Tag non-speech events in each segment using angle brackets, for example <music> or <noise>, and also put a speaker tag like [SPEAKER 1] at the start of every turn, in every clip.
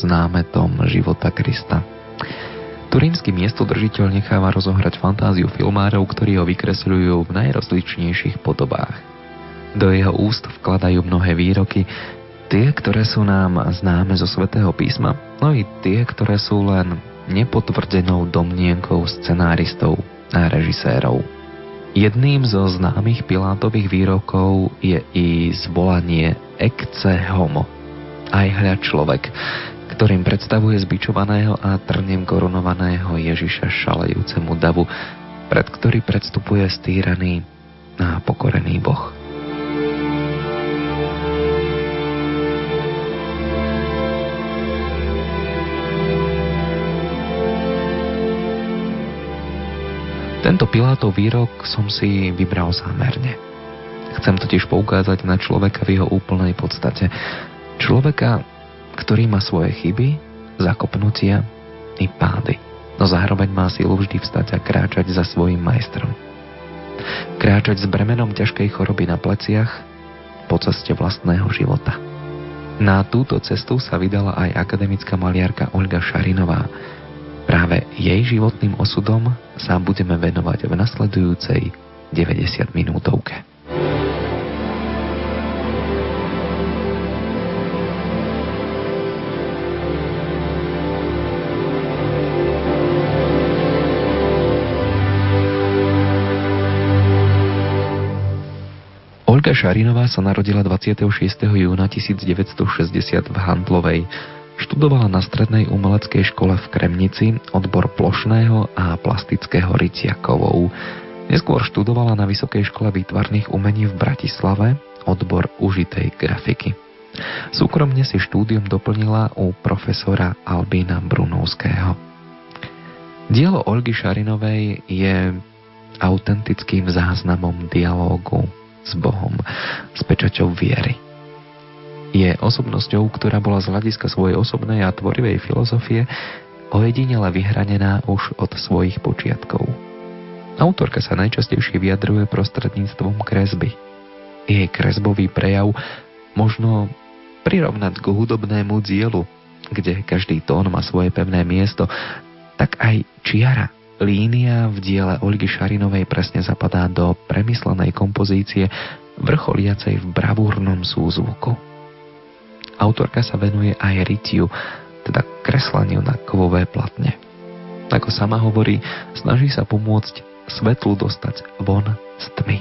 [SPEAKER 1] S námetom života Krista. Turínsky miestodržiteľ necháva rozohrať fantáziu filmárov, ktorí ho vykresľujú v najrozličnejších podobách. Do jeho úst vkladajú mnohé výroky, tie, ktoré sú nám známe zo svätého písma, no i tie, ktoré sú len nepotvrdenou domnienkou scenáristov a režisérov. Jedným zo známych Pilátových výrokov je i zvolanie Ecce homo. Aj hľa človek, ktorým predstavuje zbičovaného a trnem korunovaného Ježiša šalejúcemu davu, pred ktorý predstupuje stýraný a pokorený Boh. Tento Pilátov výrok som si vybral zámerne. Chcem totiž poukázať na človeka v jeho úplnej podstate. Človeka, ktorý má svoje chyby, zakopnutia i pády, no zároveň má silu vždy vstať a kráčať za svojim majstrom. Kráčať s bremenom ťažkej choroby na pleciach po ceste vlastného života. Na túto cestu sa vydala aj akademická maliarka Olga Šarinová, Práve jej životným osudom sa budeme venovať v nasledujúcej 90 minútovke. Olga Šarinová sa narodila 26. júna 1960 v Handlovej. Študovala na Strednej umeleckej škole v Kremnici odbor plošného a plastického rytiakovou. Neskôr študovala na Vysokej škole výtvarných umení v Bratislave odbor užitej grafiky. Súkromne si štúdium doplnila u profesora Albína Brunovského. Dielo Olgy Šarinovej je autentickým záznamom dialógu s Bohom, s pečaťou viery je osobnosťou, ktorá bola z hľadiska svojej osobnej a tvorivej filozofie ojedinele vyhranená už od svojich počiatkov. Autorka sa najčastejšie vyjadruje prostredníctvom kresby. Jej kresbový prejav možno prirovnať k hudobnému dielu, kde každý tón má svoje pevné miesto, tak aj čiara, línia v diele Olgy Šarinovej presne zapadá do premyslenej kompozície vrcholiacej v bravúrnom súzvuku. Autorka sa venuje aj rytiu, teda kreslaniu na kovové platne. Ako sama hovorí, snaží sa pomôcť svetlu dostať von z tmy.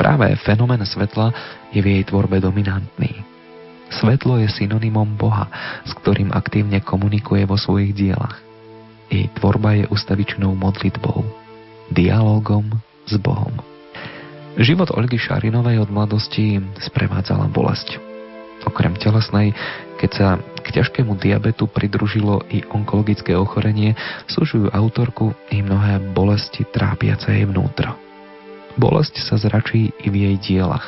[SPEAKER 1] Práve fenomén svetla je v jej tvorbe dominantný. Svetlo je synonymom Boha, s ktorým aktívne komunikuje vo svojich dielach. Jej tvorba je ustavičnou modlitbou, dialogom s Bohom. Život Olgy Šarinovej od mladosti sprevádzala bolesť. Okrem telesnej, keď sa k ťažkému diabetu pridružilo i onkologické ochorenie, súžujú autorku i mnohé bolesti trápiace jej vnútro. Bolesť sa zračí i v jej dielach.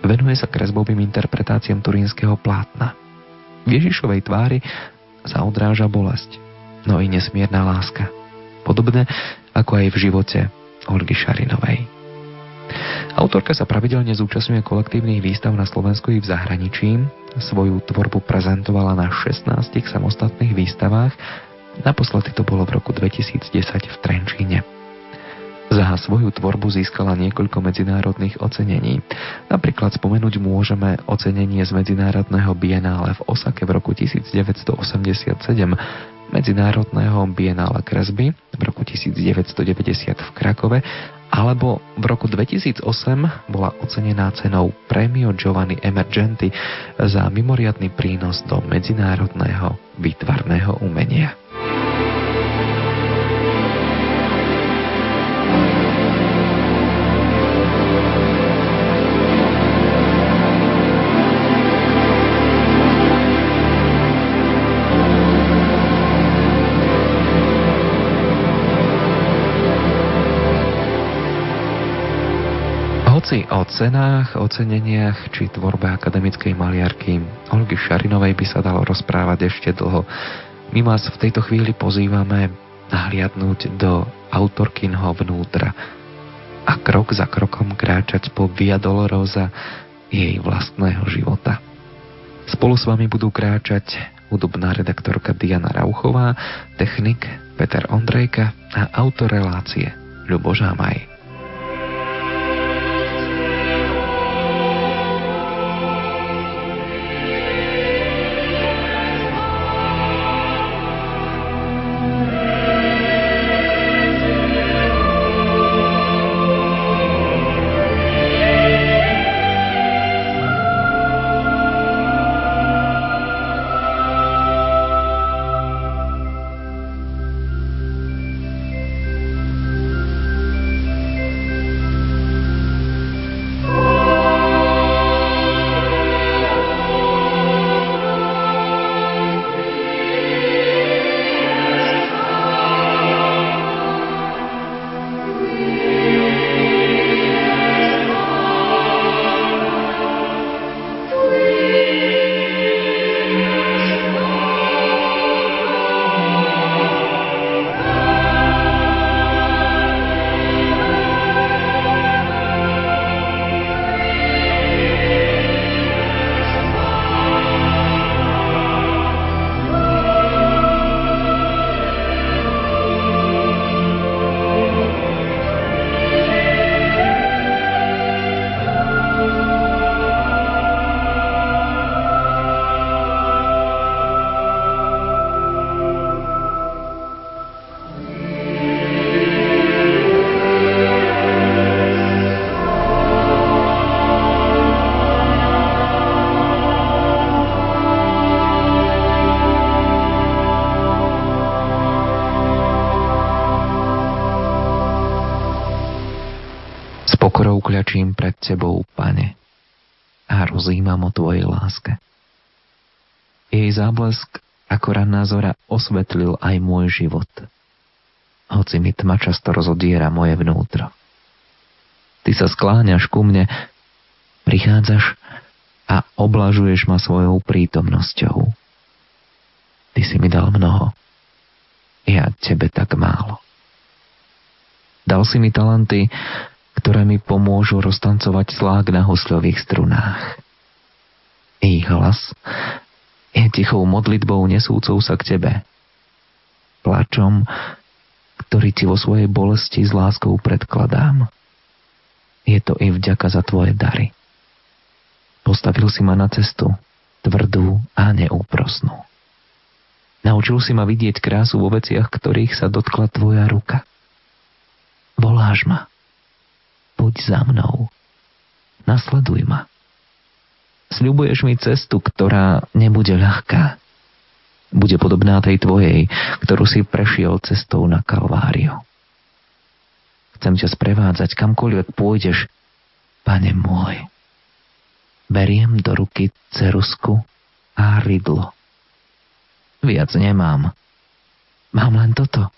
[SPEAKER 1] Venuje sa kresbovým interpretáciám turínskeho plátna. V Ježišovej tvári sa odráža bolesť, no i nesmierna láska. Podobne ako aj v živote Olgy Šarinovej. Autorka sa pravidelne zúčastňuje kolektívnych výstav na Slovensku i v zahraničí. Svoju tvorbu prezentovala na 16 samostatných výstavách. Naposledy to bolo v roku 2010 v Trenčíne. Za svoju tvorbu získala niekoľko medzinárodných ocenení. Napríklad spomenúť môžeme ocenenie z Medzinárodného bienále v Osake v roku 1987, Medzinárodného bienále kresby v roku 1990 v Krakove alebo v roku 2008 bola ocenená cenou Premio Giovanni Emergenti za mimoriadný prínos do medzinárodného výtvarného umenia. Hoci o cenách, oceneniach či tvorbe akademickej maliarky Olgy Šarinovej by sa dalo rozprávať ešte dlho. My vás v tejto chvíli pozývame nahliadnúť do autorkinho vnútra a krok za krokom kráčať po Via Dolorosa jej vlastného života. Spolu s vami budú kráčať hudobná redaktorka Diana Rauchová, technik Peter Ondrejka a autor relácie Ľuboš Hamaj. Sa skláňaš ku mne, prichádzaš a oblažuješ ma svojou prítomnosťou. Ty si mi dal mnoho, ja tebe tak málo. Dal si mi talenty, ktoré mi pomôžu roztancovať slák na husľových strunách. Ich hlas je tichou modlitbou nesúcou sa k tebe. Plačom, ktorý ti vo svojej bolesti s láskou predkladám. Je to i vďaka za tvoje dary. Postavil si ma na cestu, tvrdú a neúprosnú. Naučil si ma vidieť krásu vo veciach, ktorých sa dotkla tvoja ruka. Voláš ma poď za mnou. Nasleduj ma. Sľubuješ mi cestu, ktorá nebude ľahká. Bude podobná tej tvojej, ktorú si prešiel cestou na Kalváriu. Chcem ťa sprevádzať kamkoľvek pôjdeš, pane môj. Beriem do ruky cerusku a rydlo. Viac nemám. Mám len toto.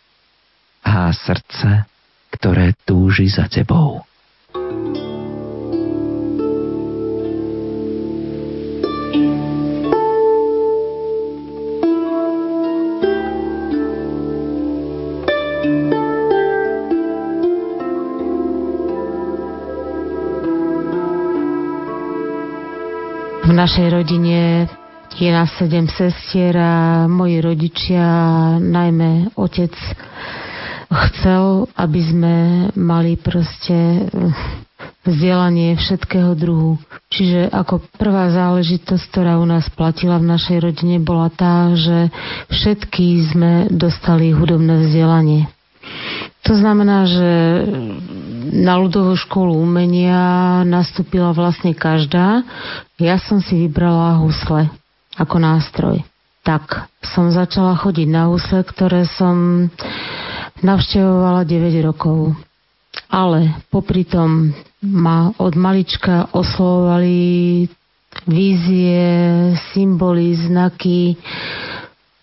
[SPEAKER 1] A srdce, ktoré túži za tebou.
[SPEAKER 2] V našej rodine je nás sedem sestier a moji rodičia, najmä otec, chcel, aby sme mali proste eh, vzdelanie všetkého druhu. Čiže ako prvá záležitosť, ktorá u nás platila v našej rodine, bola tá, že všetky sme dostali hudobné vzdelanie. To znamená, že na ľudovú školu umenia nastúpila vlastne každá. Ja som si vybrala husle ako nástroj. Tak som začala chodiť na husle, ktoré som navštevovala 9 rokov. Ale popri tom ma od malička oslovovali vízie, symboly, znaky,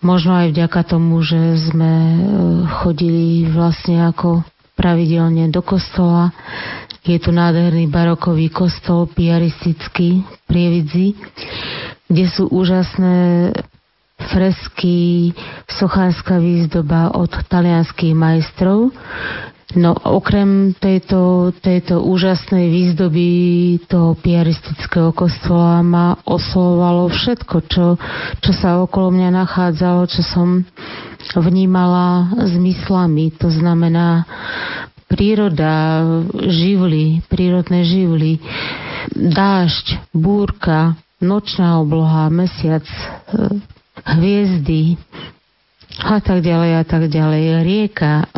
[SPEAKER 2] možno aj vďaka tomu, že sme e, chodili vlastne ako pravidelne do kostola. Je tu nádherný barokový kostol, piaristický, prievidzi, kde sú úžasné fresky, sochárska výzdoba od talianských majstrov. No okrem tejto, tejto úžasnej výzdoby toho piaristického kostola ma oslovovalo všetko, čo, čo sa okolo mňa nachádzalo, čo som vnímala zmyslami. To znamená príroda, živly, prírodné živly, dážď, búrka, nočná obloha, mesiac, hviezdy, a tak ďalej a tak ďalej. Rieka,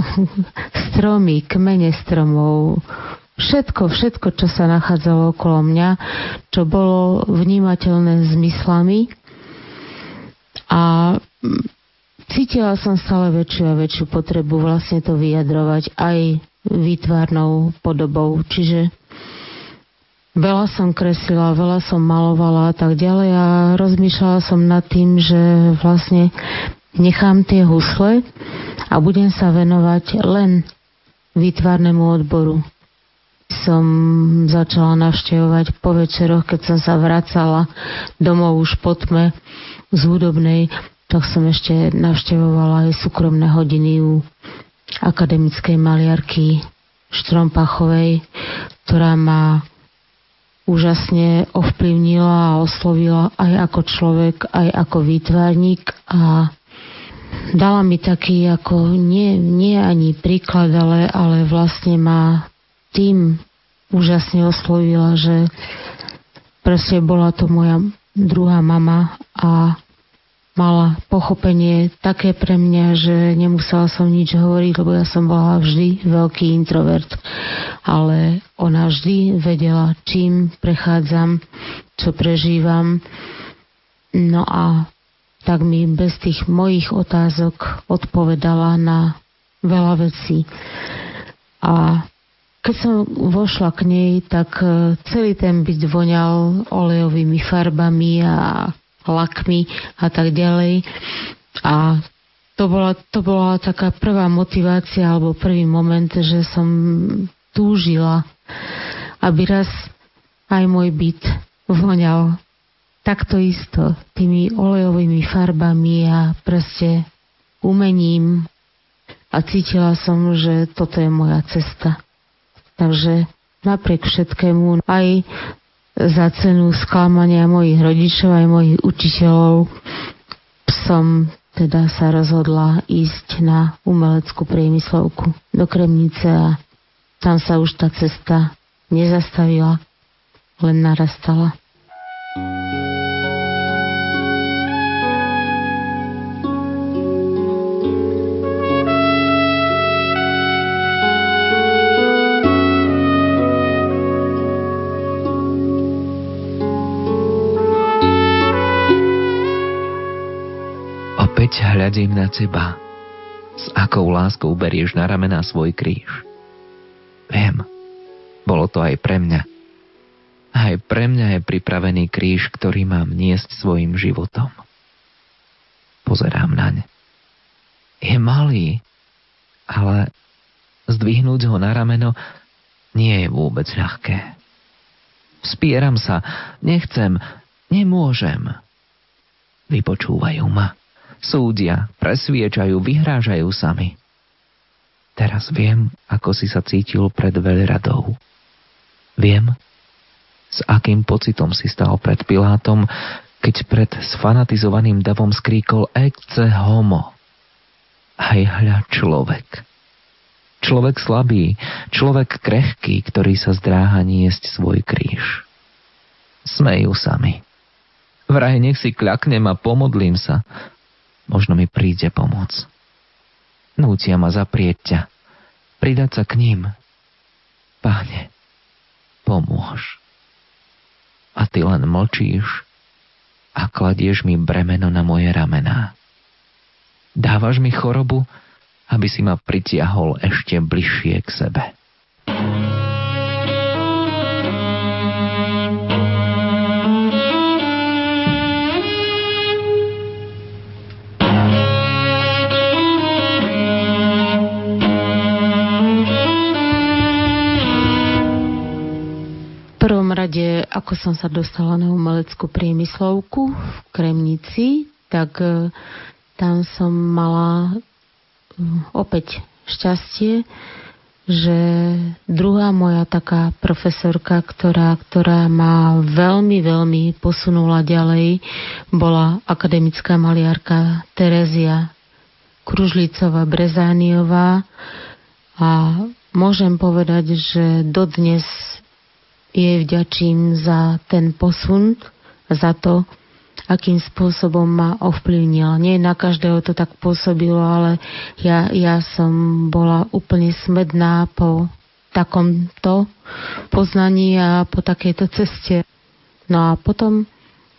[SPEAKER 2] stromy, kmene stromov, všetko, všetko, čo sa nachádzalo okolo mňa, čo bolo vnímateľné zmyslami a cítila som stále väčšiu a väčšiu potrebu vlastne to vyjadrovať aj výtvarnou podobou. Čiže veľa som kreslila, veľa som malovala a tak ďalej a rozmýšľala som nad tým, že vlastne nechám tie husle a budem sa venovať len výtvarnému odboru. Som začala navštevovať po večeroch, keď som sa vracala domov už po tme z hudobnej, tak som ešte navštevovala aj súkromné hodiny u akademickej maliarky Štrompachovej, ktorá ma úžasne ovplyvnila a oslovila aj ako človek, aj ako výtvarník a dala mi taký ako nie, nie ani príklad, ale, ale vlastne ma tým úžasne oslovila, že proste bola to moja druhá mama a mala pochopenie také pre mňa, že nemusela som nič hovoriť, lebo ja som bola vždy veľký introvert. Ale ona vždy vedela, čím prechádzam, čo prežívam. No a tak mi bez tých mojich otázok odpovedala na veľa vecí. A keď som vošla k nej, tak e, celý ten byt voňal olejovými farbami a lakmi a tak ďalej. A to bola, to bola taká prvá motivácia alebo prvý moment, že som túžila, aby raz aj môj byt voňal takto isto, tými olejovými farbami a proste umením a cítila som, že toto je moja cesta. Takže napriek všetkému, aj za cenu sklamania mojich rodičov aj mojich učiteľov som teda sa rozhodla ísť na umeleckú priemyslovku do Kremnice a tam sa už tá cesta nezastavila, len narastala. thank you
[SPEAKER 1] Opäť hľadím na teba. S akou láskou berieš na ramená svoj kríž. Viem, bolo to aj pre mňa. Aj pre mňa je pripravený kríž, ktorý mám niesť svojim životom. Pozerám naň. Je malý, ale zdvihnúť ho na rameno nie je vôbec ľahké. Vspieram sa, nechcem, nemôžem. Vypočúvajú ma súdia, presviečajú, vyhrážajú sami. Teraz viem, ako si sa cítil pred veľradou. Viem, s akým pocitom si stal pred Pilátom, keď pred sfanatizovaným davom skríkol Ecce homo. Aj hľa človek. Človek slabý, človek krehký, ktorý sa zdráha niesť svoj kríž. Smejú sa mi. Vraj nech si kľaknem a pomodlím sa, Možno mi príde pomoc. Núcia ma zaprieť ťa, pridať sa k ním. Páne, pomôž. A ty len mlčíš a kladieš mi bremeno na moje ramená. Dávaš mi chorobu, aby si ma pritiahol ešte bližšie k sebe.
[SPEAKER 2] Rade, ako som sa dostala na umeleckú priemyslovku v Kremnici, tak e, tam som mala e, opäť šťastie, že druhá moja taká profesorka, ktorá, ktorá ma veľmi, veľmi posunula ďalej, bola akademická maliarka Terezia Kružlicová Brezániová a môžem povedať, že dodnes jej vďačím za ten posun, za to, akým spôsobom ma ovplyvnil. Nie na každého to tak pôsobilo, ale ja, ja som bola úplne smedná po takomto poznaní a po takejto ceste. No a potom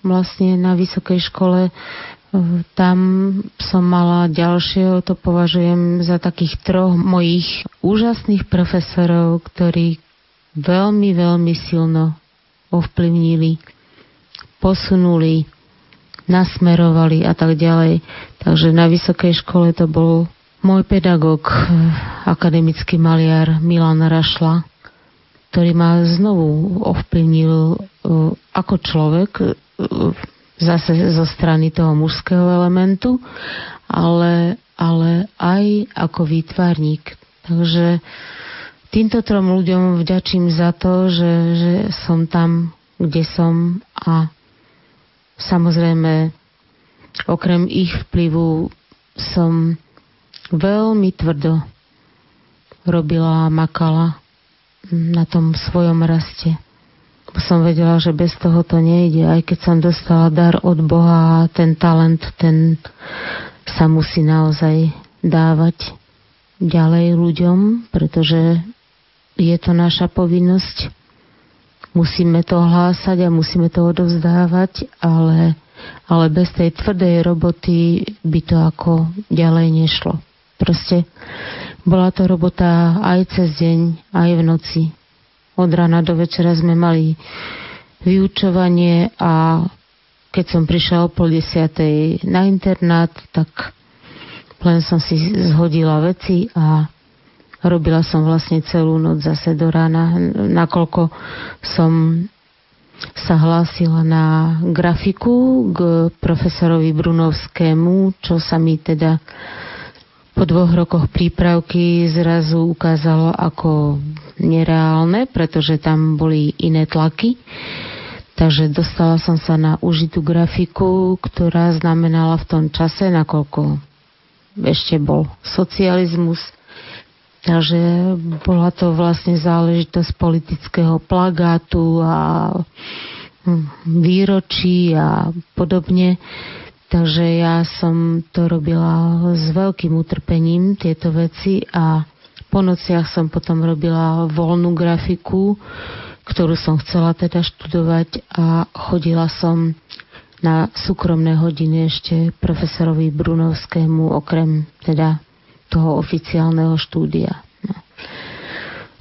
[SPEAKER 2] vlastne na vysokej škole e, tam som mala ďalšieho, to považujem za takých troch mojich úžasných profesorov, ktorí veľmi, veľmi silno ovplyvnili, posunuli, nasmerovali a tak ďalej. Takže na vysokej škole to bol môj pedagóg, akademický maliar Milan Rašla, ktorý ma znovu ovplyvnil e, ako človek, e, zase zo strany toho mužského elementu, ale, ale aj ako výtvarník. Takže Týmto trom ľuďom vďačím za to, že, že som tam, kde som a samozrejme okrem ich vplyvu som veľmi tvrdo robila a makala na tom svojom raste. Som vedela, že bez toho to nejde, aj keď som dostala dar od Boha a ten talent, ten sa musí naozaj dávať ďalej ľuďom, pretože je to naša povinnosť. Musíme to hlásať a musíme to odovzdávať, ale, ale bez tej tvrdej roboty by to ako ďalej nešlo. Proste bola to robota aj cez deň, aj v noci. Od rána do večera sme mali vyučovanie a keď som prišla o pol desiatej na internát, tak len som si zhodila veci a Robila som vlastne celú noc zase do rána, nakoľko som sa hlásila na grafiku k profesorovi Brunovskému, čo sa mi teda po dvoch rokoch prípravky zrazu ukázalo ako nereálne, pretože tam boli iné tlaky. Takže dostala som sa na užitú grafiku, ktorá znamenala v tom čase, nakoľko ešte bol socializmus, Takže bola to vlastne záležitosť politického plagátu a hm, výročí a podobne. Takže ja som to robila s veľkým utrpením, tieto veci a po nociach som potom robila voľnú grafiku, ktorú som chcela teda študovať a chodila som na súkromné hodiny ešte profesorovi Brunovskému, okrem teda toho oficiálneho štúdia. No.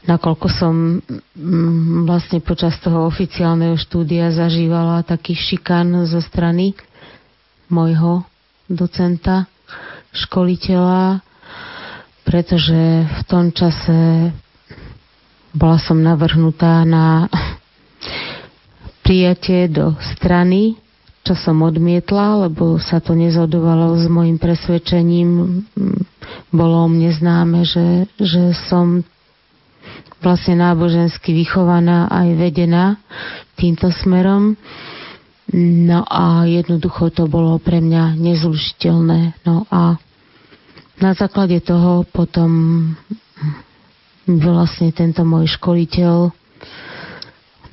[SPEAKER 2] Nakoľko som mm, vlastne počas toho oficiálneho štúdia zažívala taký šikan zo strany môjho docenta, školiteľa, pretože v tom čase bola som navrhnutá na prijatie do strany čo som odmietla, lebo sa to nezhodovalo s môjim presvedčením. Bolo mne známe, že, že som vlastne nábožensky vychovaná aj vedená týmto smerom. No a jednoducho to bolo pre mňa nezlušiteľné. No a na základe toho potom vlastne tento môj školiteľ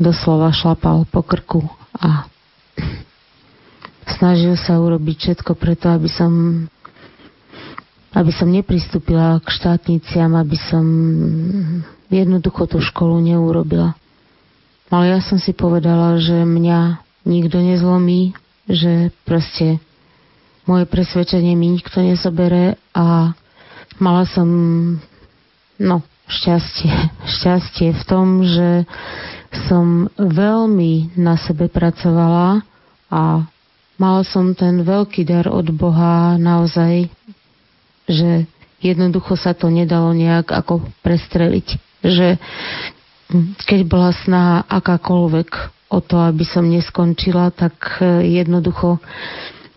[SPEAKER 2] doslova šlapal po krku a snažil sa urobiť všetko preto, aby som aby som nepristúpila k štátniciam, aby som jednoducho tú školu neurobila. Ale ja som si povedala, že mňa nikto nezlomí, že proste moje presvedčenie mi nikto nezobere a mala som no, šťastie. <laughs> Šťastie v tom, že som veľmi na sebe pracovala a mala som ten veľký dar od Boha naozaj, že jednoducho sa to nedalo nejak ako prestreliť. Že keď bola snaha akákoľvek o to, aby som neskončila, tak e, jednoducho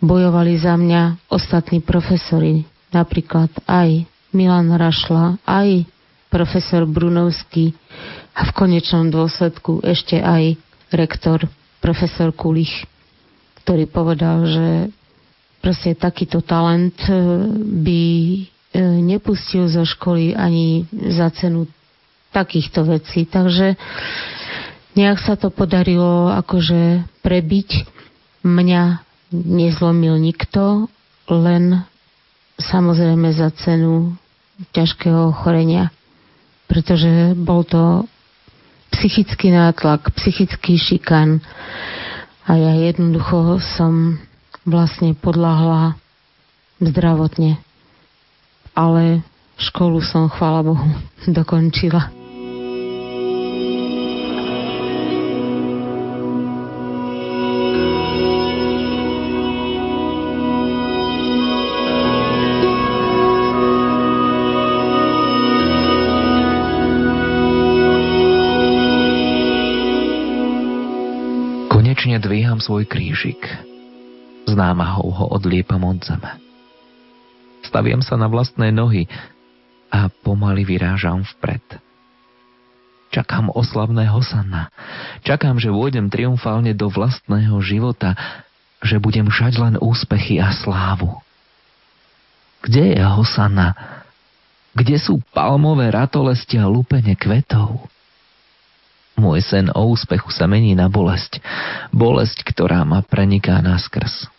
[SPEAKER 2] bojovali za mňa ostatní profesori. Napríklad aj Milan Rašla, aj profesor Brunovský a v konečnom dôsledku ešte aj rektor profesor Kulich, ktorý povedal, že proste takýto talent e, by e, nepustil zo školy ani za cenu takýchto vecí. Takže nejak sa to podarilo akože prebiť. Mňa nezlomil nikto, len samozrejme za cenu ťažkého ochorenia. Pretože bol to psychický nátlak, psychický šikan a ja jednoducho som vlastne podľahla zdravotne. Ale školu som, chvála Bohu, <laughs> dokončila.
[SPEAKER 1] Konečne dvíham svoj krížik. S námahou ho odliepam od zeme. Staviam sa na vlastné nohy a pomaly vyrážam vpred. Čakám oslavné Hosanna. Čakám, že vôjdem triumfálne do vlastného života, že budem šať len úspechy a slávu. Kde je Hosanna? Kde sú palmové ratolesti a lúpenie kvetov? Môj sen o úspechu sa mení na bolesť. Bolesť, ktorá ma preniká naskrz.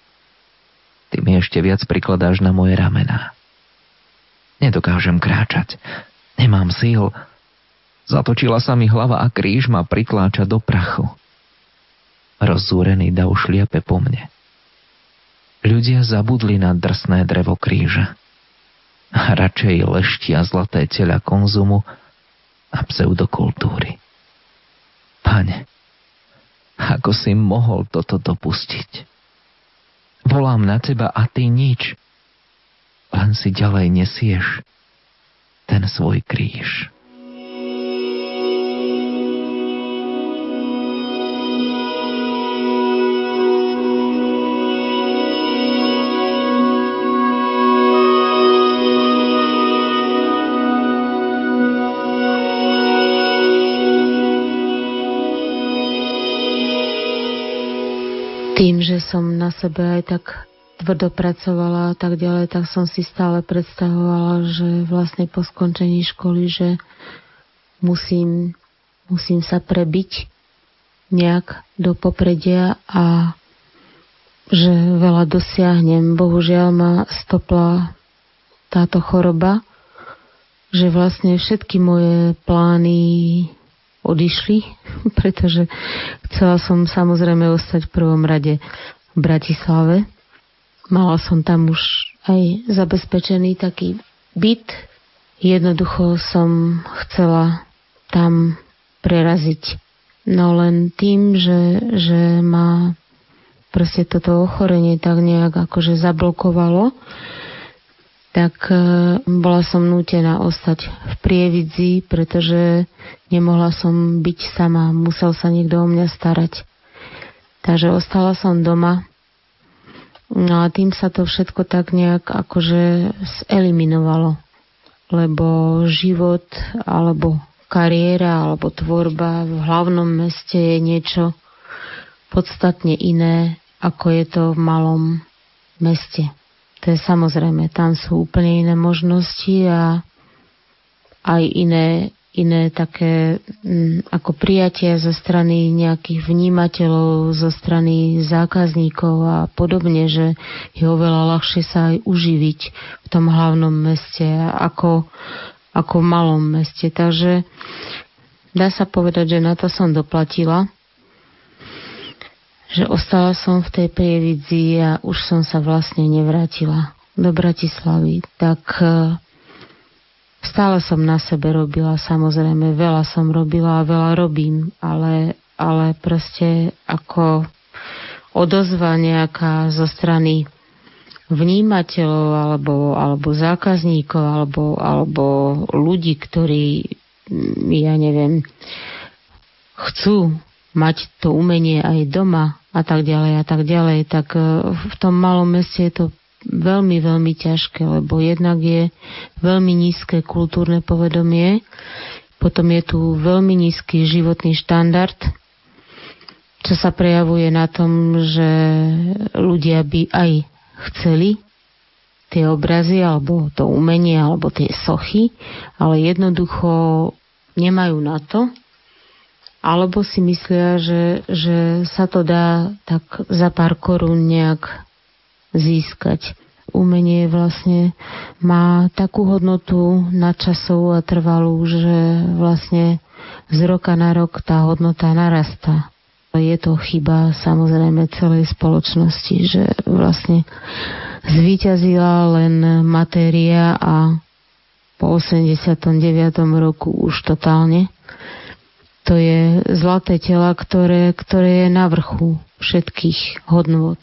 [SPEAKER 1] Ešte viac prikladáš na moje ramená. Nedokážem kráčať. Nemám síl. Zatočila sa mi hlava a kríž ma pritláča do prachu. Rozzúrený dav šliepe po mne. Ľudia zabudli na drsné drevo kríža. A radšej leštia zlaté tela konzumu a pseudokultúry. Pane, ako si mohol toto dopustiť? Volám na teba a ty nič. Len si ďalej nesieš ten svoj kríž.
[SPEAKER 2] Tým, že som na sebe aj tak tvrdo pracovala a tak ďalej, tak som si stále predstavovala, že vlastne po skončení školy, že musím, musím sa prebiť nejak do popredia a že veľa dosiahnem. Bohužiaľ ma stopla táto choroba, že vlastne všetky moje plány odišli, <laughs> pretože chcela som samozrejme ostať v prvom rade v Bratislave. Mala som tam už aj zabezpečený taký byt. Jednoducho som chcela tam preraziť. No len tým, že, že ma proste toto ochorenie tak nejak akože zablokovalo, tak e, bola som nútená ostať v Prievidzi, pretože nemohla som byť sama, musel sa niekto o mňa starať. Takže ostala som doma. No a tým sa to všetko tak nejak akože zeliminovalo. Lebo život alebo kariéra alebo tvorba v hlavnom meste je niečo podstatne iné, ako je to v malom meste. To je samozrejme, tam sú úplne iné možnosti a aj iné, iné také m, mm, ako prijatia zo strany nejakých vnímateľov, zo strany zákazníkov a podobne, že je oveľa ľahšie sa aj uživiť v tom hlavnom meste, ako, ako v malom meste. Takže dá sa povedať, že na to som doplatila že ostala som v tej prievidzi a už som sa vlastne nevrátila do Bratislavy. Tak e, stále som na sebe robila, samozrejme, veľa som robila a veľa robím, ale, ale proste ako odozva nejaká zo strany vnímateľov alebo, alebo zákazníkov alebo, alebo ľudí, ktorí, ja neviem, chcú mať to umenie aj doma a tak ďalej a tak ďalej, tak e, v tom malom meste je to veľmi, veľmi ťažké, lebo jednak je veľmi nízke kultúrne povedomie, potom je tu veľmi nízky životný štandard, čo sa prejavuje na tom, že ľudia by aj chceli tie obrazy, alebo to umenie, alebo tie sochy, ale jednoducho nemajú na to, alebo si myslia, že, že sa to dá tak za pár korún nejak získať. Umenie vlastne má takú hodnotu nadčasovú a trvalú, že vlastne z roka na rok tá hodnota narastá. Je to chyba samozrejme celej spoločnosti, že vlastne zvíťazila len matéria a po 89. roku už totálne to je zlaté tela, ktoré, ktoré je na vrchu všetkých hodnôt.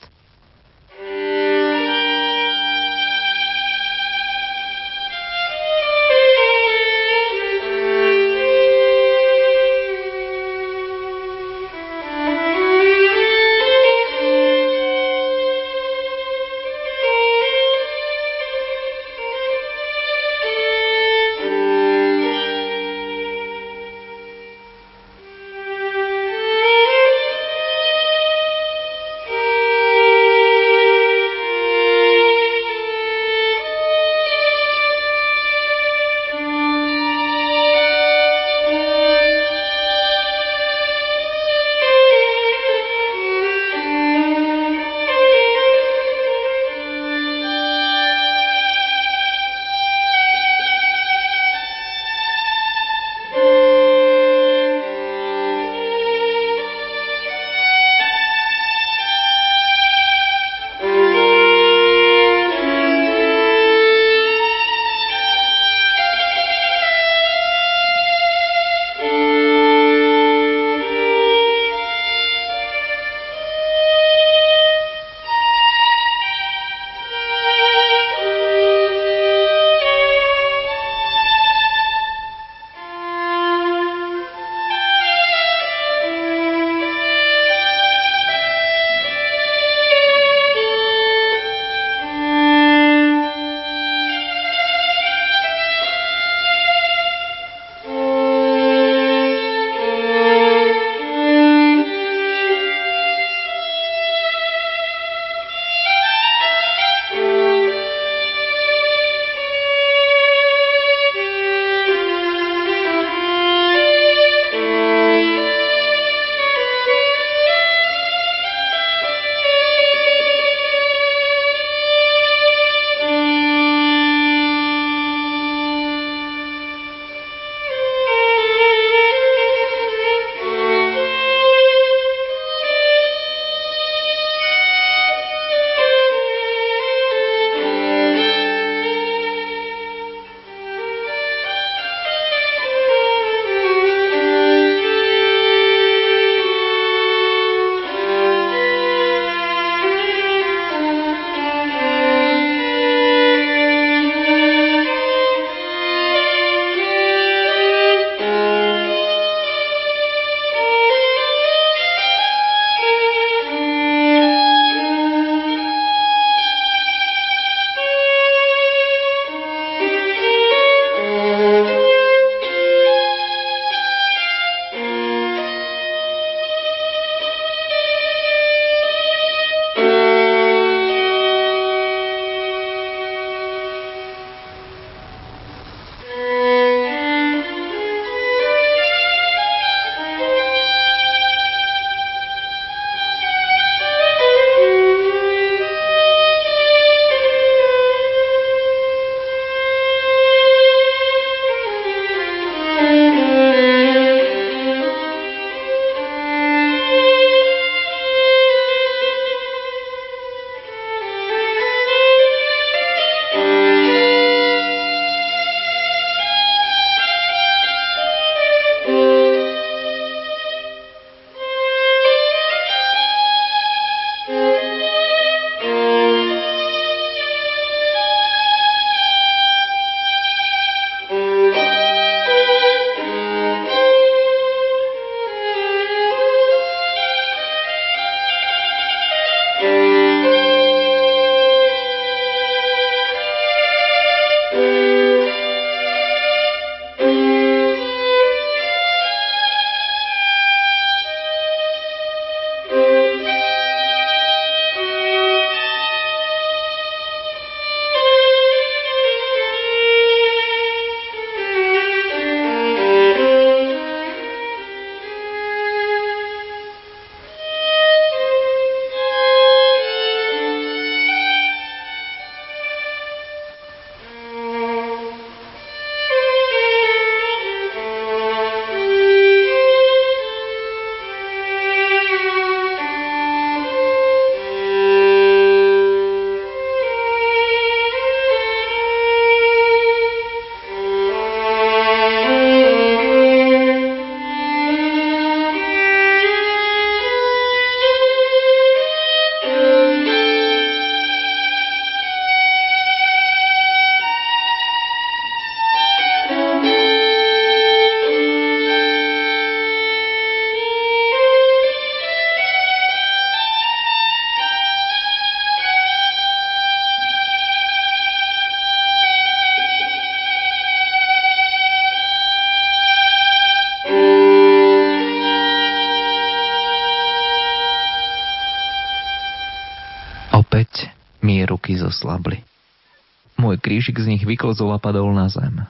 [SPEAKER 1] Vyklzol a padol na zem.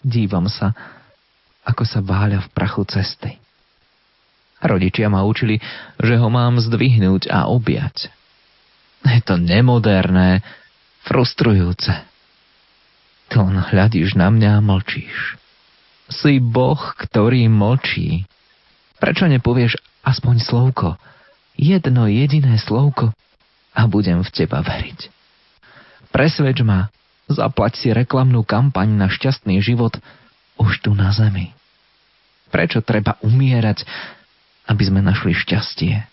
[SPEAKER 1] Dívam sa, ako sa váľa v prachu cesty. Rodičia ma učili, že ho mám zdvihnúť a objať. Je to nemoderné, frustrujúce. To len hľadíš na mňa a mlčíš. Si Boh, ktorý mlčí. Prečo nepovieš aspoň slovko? Jedno jediné slovko a budem v teba veriť. Presvedč ma, zaplať si reklamnú kampaň na šťastný život už tu na zemi. Prečo treba umierať, aby sme našli šťastie?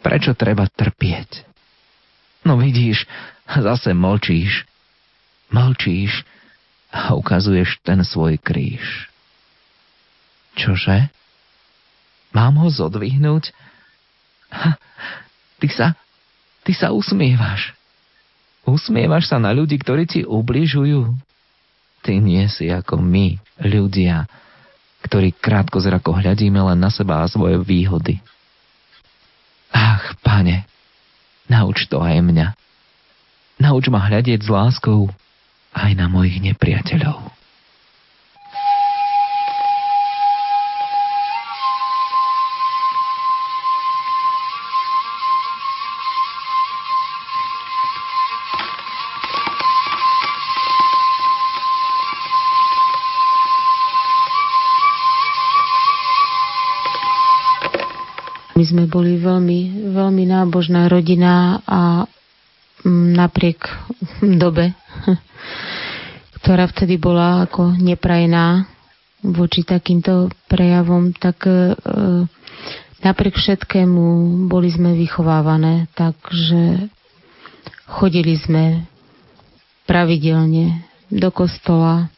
[SPEAKER 1] Prečo treba trpieť? No vidíš, zase mlčíš. Mlčíš a ukazuješ ten svoj kríž. Čože? Mám ho zodvihnúť? Ha, ty sa, ty sa usmievaš. Usmievaš sa na ľudí, ktorí ti ubližujú. Ty nie si ako my, ľudia, ktorí krátko zrako hľadíme len na seba a svoje výhody. Ach, pane, nauč to aj mňa. Nauč ma hľadieť s láskou aj na mojich nepriateľov.
[SPEAKER 2] Sme boli veľmi, veľmi nábožná rodina a mm, napriek <laughs> dobe, <laughs> ktorá vtedy bola ako neprajná voči takýmto prejavom, tak e, napriek všetkému boli sme vychovávané, takže chodili sme pravidelne do kostola,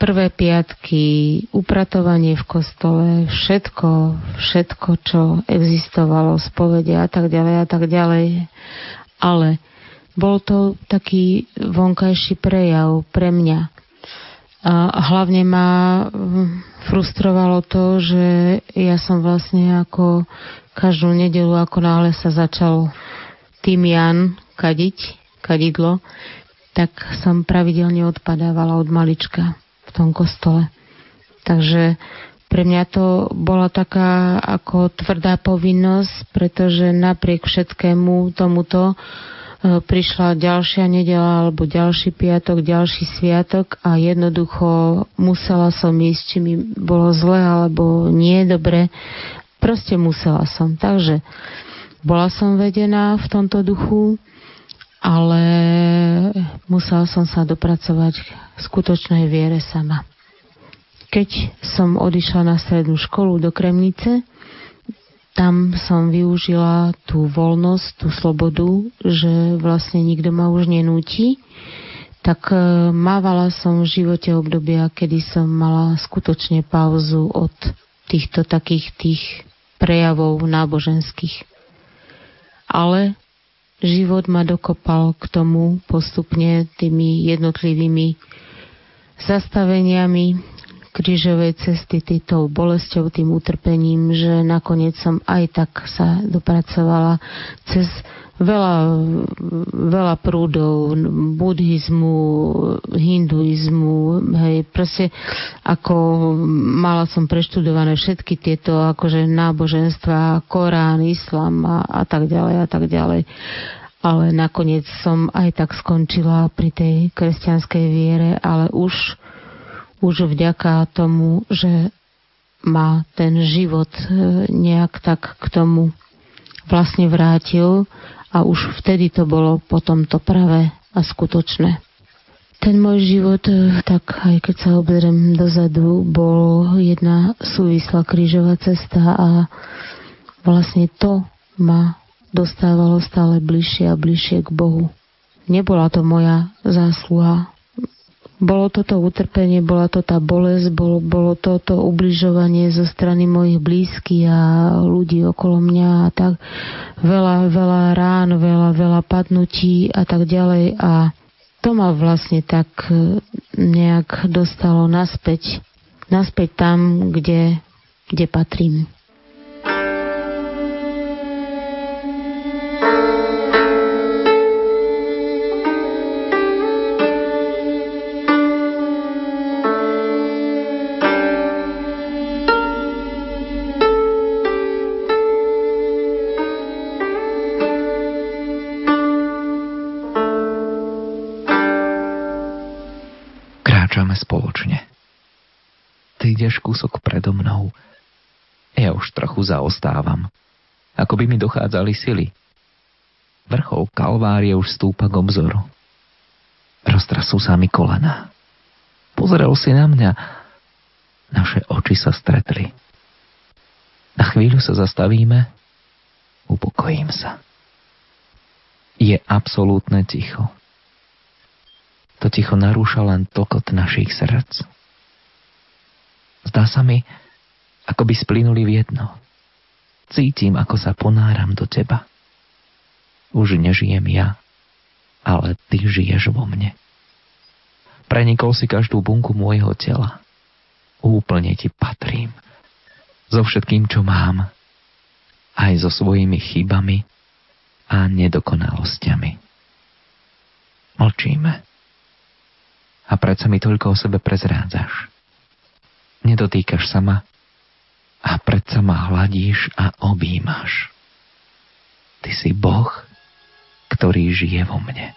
[SPEAKER 2] prvé piatky, upratovanie v kostole, všetko, všetko, čo existovalo, spovede a tak ďalej a tak ďalej. Ale bol to taký vonkajší prejav pre mňa. A hlavne ma frustrovalo to, že ja som vlastne ako každú nedelu, ako náhle sa začal Jan kadiť, kadidlo, tak som pravidelne odpadávala od malička tom kostole. Takže pre mňa to bola taká ako tvrdá povinnosť, pretože napriek všetkému tomuto e, prišla ďalšia nedela alebo ďalší piatok, ďalší sviatok a jednoducho musela som ísť, či mi bolo zle alebo nie dobre. Proste musela som. Takže bola som vedená v tomto duchu ale musela som sa dopracovať k skutočnej viere sama. Keď som odišla na strednú školu do Kremnice, tam som využila tú voľnosť, tú slobodu, že vlastne nikto ma už nenúti, tak e, mávala som v živote obdobia, kedy som mala skutočne pauzu od týchto takých tých prejavov náboženských. Ale život ma dokopal k tomu postupne tými jednotlivými zastaveniami krížovej cesty, týtou bolesťou, tým utrpením, že nakoniec som aj tak sa dopracovala cez veľa, veľa prúdov buddhizmu, hinduizmu, hej, proste ako mala som preštudované všetky tieto akože náboženstva, Korán, Islam a, a tak ďalej a tak ďalej. Ale nakoniec som aj tak skončila pri tej kresťanskej viere, ale už, už vďaka tomu, že ma ten život e, nejak tak k tomu vlastne vrátil a už vtedy to bolo potom to pravé a skutočné. Ten môj život, e, tak aj keď sa obzriem dozadu, bol jedna súvislá krížová cesta a vlastne to ma dostávalo stále bližšie a bližšie k Bohu. Nebola to moja zásluha, bolo toto utrpenie, bola to tá bolesť, bolo, bolo toto ubližovanie zo strany mojich blízkych a ľudí okolo mňa a tak veľa, veľa rán, veľa, veľa padnutí a tak ďalej a to ma vlastne tak e, nejak dostalo naspäť, naspäť tam, kde, kde patrím.
[SPEAKER 1] Ideš kúsok predo mnou. Ja už trochu zaostávam. Ako by mi dochádzali sily. Vrchol kalvárie už stúpa k obzoru. Roztrasú sa mi kolena. Pozrel si na mňa. Naše oči sa stretli. Na chvíľu sa zastavíme. Upokojím sa. Je absolútne ticho. To ticho narúša len tokot našich srdc. Zdá sa mi, ako by splynuli v jedno. Cítim, ako sa ponáram do teba. Už nežijem ja, ale ty žiješ vo mne. Prenikol si každú bunku môjho tela. Úplne ti patrím. So všetkým, čo mám. Aj so svojimi chybami a nedokonalosťami. Mlčíme. A predsa mi toľko o sebe prezrádzaš nedotýkaš sa ma a predsa ma hladíš a objímaš. Ty si Boh, ktorý žije vo mne.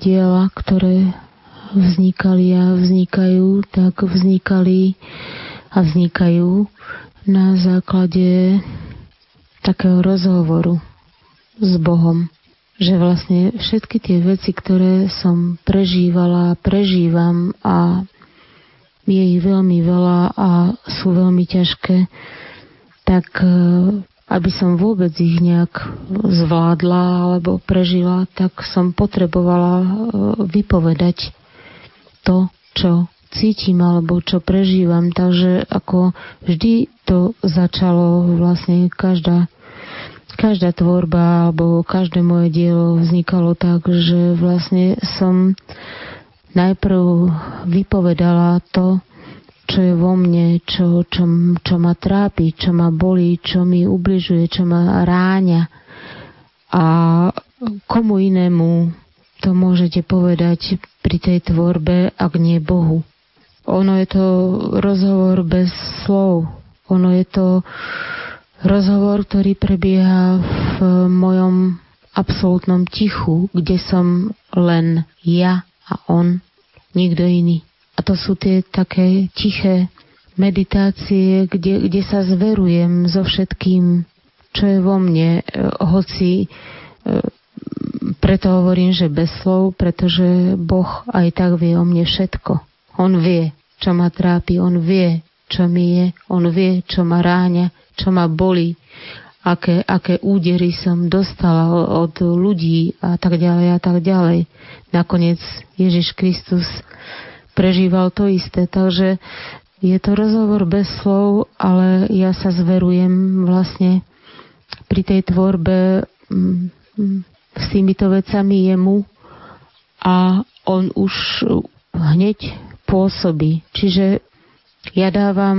[SPEAKER 2] Diela, ktoré vznikali a vznikajú, tak vznikali a vznikajú na základe takého rozhovoru s Bohom. Že vlastne všetky tie veci, ktoré som prežívala prežívam a je ich veľmi veľa a sú veľmi ťažké, tak aby som vôbec ich nejak zvládla alebo prežila, tak som potrebovala e, vypovedať to, čo cítim alebo čo prežívam. Takže ako vždy to začalo vlastne každá každá tvorba alebo každé moje dielo vznikalo tak, že vlastne som najprv vypovedala to, čo je vo mne, čo, čo, čo ma trápi, čo ma bolí, čo mi ubližuje, čo ma ráňa. A komu inému to môžete povedať pri tej tvorbe, ak nie Bohu. Ono je to rozhovor bez slov. Ono je to rozhovor, ktorý prebieha v mojom absolútnom tichu, kde som len ja a on, nikto iný. A to sú tie také tiché meditácie, kde, kde sa zverujem so všetkým, čo je vo mne, e, hoci e, preto hovorím, že bez slov, pretože Boh aj tak vie o mne všetko. On vie, čo ma trápi, on vie, čo mi je, on vie, čo ma ráňa, čo ma bolí, aké, aké údery som dostala od ľudí a tak ďalej a tak ďalej. Nakoniec Ježiš Kristus prežíval to isté. Takže je to rozhovor bez slov, ale ja sa zverujem vlastne pri tej tvorbe mm, s týmito vecami jemu a on už hneď pôsobí. Čiže ja dávam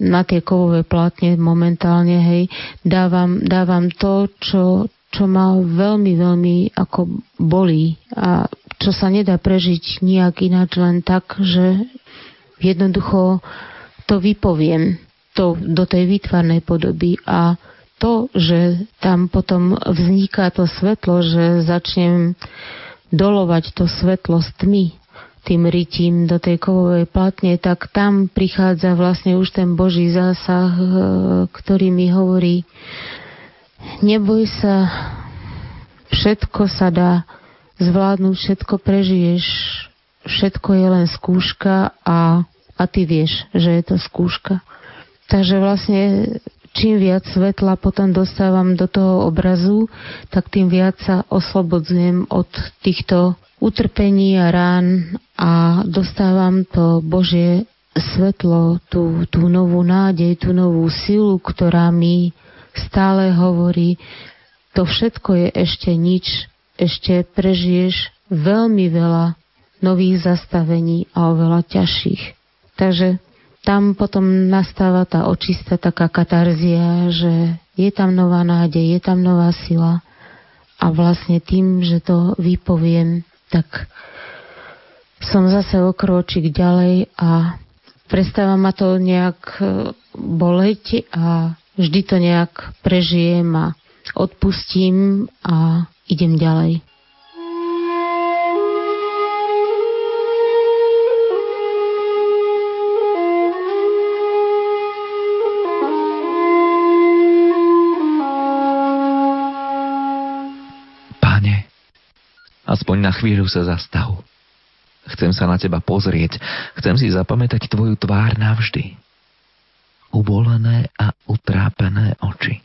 [SPEAKER 2] na tie kovové plátne momentálne, hej, dávam, dávam to, čo, čo ma veľmi, veľmi ako bolí a čo sa nedá prežiť nejak ináč len tak, že jednoducho to vypoviem to, do tej výtvarnej podoby. A to, že tam potom vzniká to svetlo, že začnem dolovať to svetlo s tmy, tým rytím do tej kovovej platne, tak tam prichádza vlastne už ten Boží zásah, e, ktorý mi hovorí, Neboj sa, všetko sa dá zvládnuť, všetko prežiješ, všetko je len skúška a, a ty vieš, že je to skúška. Takže vlastne čím viac svetla potom dostávam do toho obrazu, tak tým viac sa oslobodzujem od týchto utrpení a rán a dostávam to Božie svetlo, tú, tú novú nádej, tú novú silu, ktorá mi stále hovorí, to všetko je ešte nič, ešte prežiješ veľmi veľa nových zastavení a oveľa ťažších. Takže tam potom nastáva tá očistá taká katarzia, že je tam nová nádej, je tam nová sila a vlastne tým, že to vypoviem, tak som zase o kročík ďalej a prestáva ma to nejak e, boleť a vždy to nejak prežijem a odpustím a idem ďalej.
[SPEAKER 1] Pane, aspoň na chvíľu sa zastav. Chcem sa na teba pozrieť, chcem si zapamätať tvoju tvár navždy. Ubolené a utrápené oči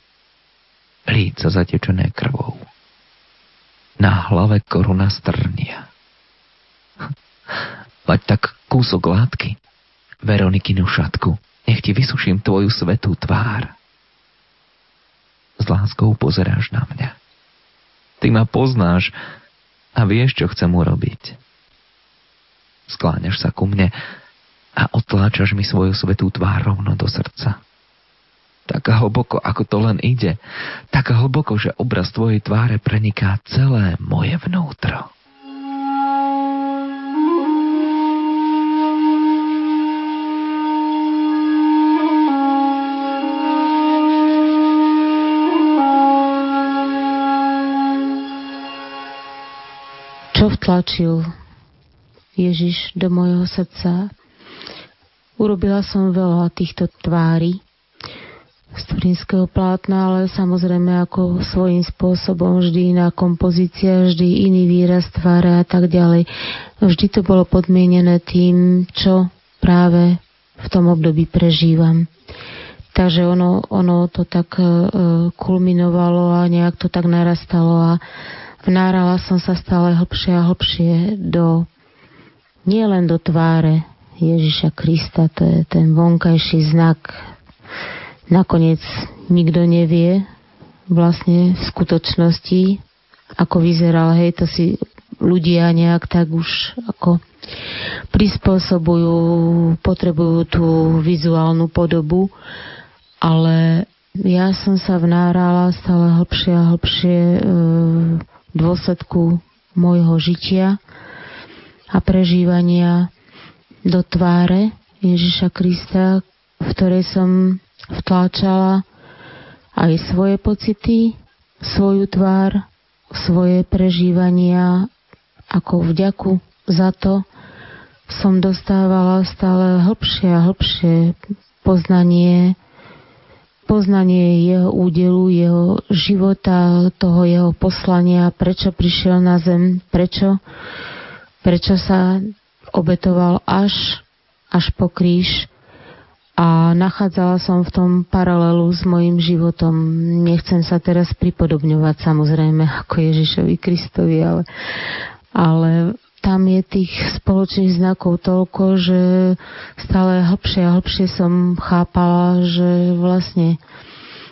[SPEAKER 1] líca zatečené krvou. Na hlave koruna strnia. <laughs> Mať tak kúsok látky, Veronikinu šatku, nech ti vysuším tvoju svetú tvár. S láskou pozeráš na mňa. Ty ma poznáš a vieš, čo chcem urobiť. Skláňaš sa ku mne a otláčaš mi svoju svetú tvár rovno do srdca tak hlboko, ako to len ide, tak hlboko, že obraz tvojej tváre preniká celé moje vnútro.
[SPEAKER 2] Čo vtlačil Ježiš do mojho srdca? Urobila som veľa týchto tvári, z turínskeho plátna, ale samozrejme ako svojím spôsobom vždy iná kompozícia, vždy iný výraz tváre a tak ďalej. Vždy to bolo podmienené tým, čo práve v tom období prežívam. Takže ono, ono to tak e, kulminovalo a nejak to tak narastalo a vnárala som sa stále hlbšie a hlbšie do nielen do tváre Ježiša Krista, to je ten vonkajší znak nakoniec nikto nevie vlastne v skutočnosti, ako vyzeral, hej, to si ľudia nejak tak už ako prispôsobujú, potrebujú tú vizuálnu podobu, ale ja som sa vnárala stále hlbšie a hlbšie e, v dôsledku môjho žitia a prežívania do tváre Ježiša Krista, v ktorej som vtláčala aj svoje pocity, svoju tvár, svoje prežívania ako vďaku za to som dostávala stále hlbšie a hlbšie poznanie, poznanie jeho údelu, jeho života, toho jeho poslania, prečo prišiel na zem, prečo, prečo sa obetoval až, až po kríž, a nachádzala som v tom paralelu s mojim životom. Nechcem sa teraz pripodobňovať samozrejme ako Ježišovi Kristovi, ale, ale tam je tých spoločných znakov toľko, že stále hlbšie a hlbšie som chápala, že vlastne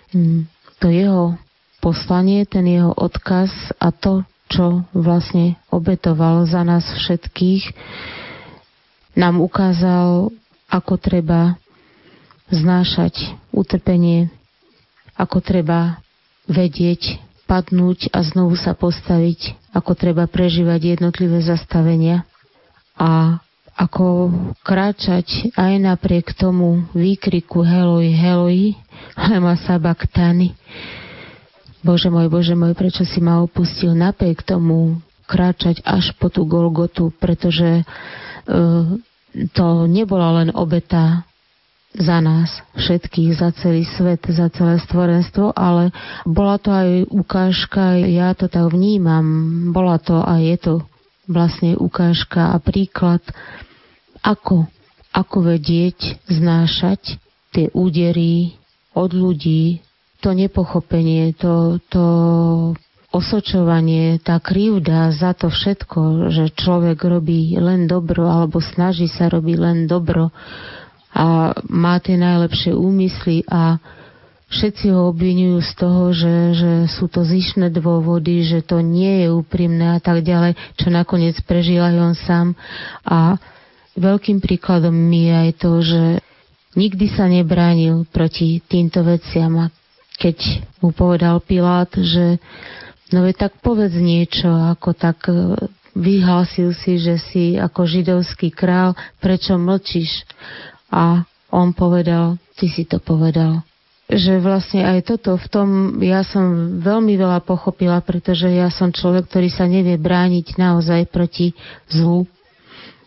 [SPEAKER 2] hm, to jeho poslanie, ten jeho odkaz a to, čo vlastne obetoval za nás všetkých, nám ukázal, ako treba znášať utrpenie, ako treba vedieť, padnúť a znovu sa postaviť, ako treba prežívať jednotlivé zastavenia a ako kráčať aj napriek tomu výkriku Heloj, Heloj, lema sabaktani. Bože môj, Bože môj, prečo si ma opustil napriek tomu kráčať až po tú Golgotu, pretože uh, to nebola len obeta za nás všetkých, za celý svet, za celé stvorenstvo, ale bola to aj ukážka, ja to tak vnímam, bola to a je to vlastne ukážka a príklad, ako, ako vedieť znášať tie údery od ľudí, to nepochopenie, to, to osočovanie, tá krivda za to všetko, že človek robí len dobro alebo snaží sa robiť len dobro, a má tie najlepšie úmysly a všetci ho obvinujú z toho, že, že sú to zišné dôvody, že to nie je úprimné a tak ďalej, čo nakoniec prežil aj on sám. A veľkým príkladom mi je aj to, že nikdy sa nebránil proti týmto veciam a keď mu povedal Pilát, že no je tak povedz niečo, ako tak e, vyhlásil si, že si ako židovský král, prečo mlčíš? A on povedal, ty si to povedal že vlastne aj toto v tom ja som veľmi veľa pochopila, pretože ja som človek, ktorý sa nevie brániť naozaj proti zlu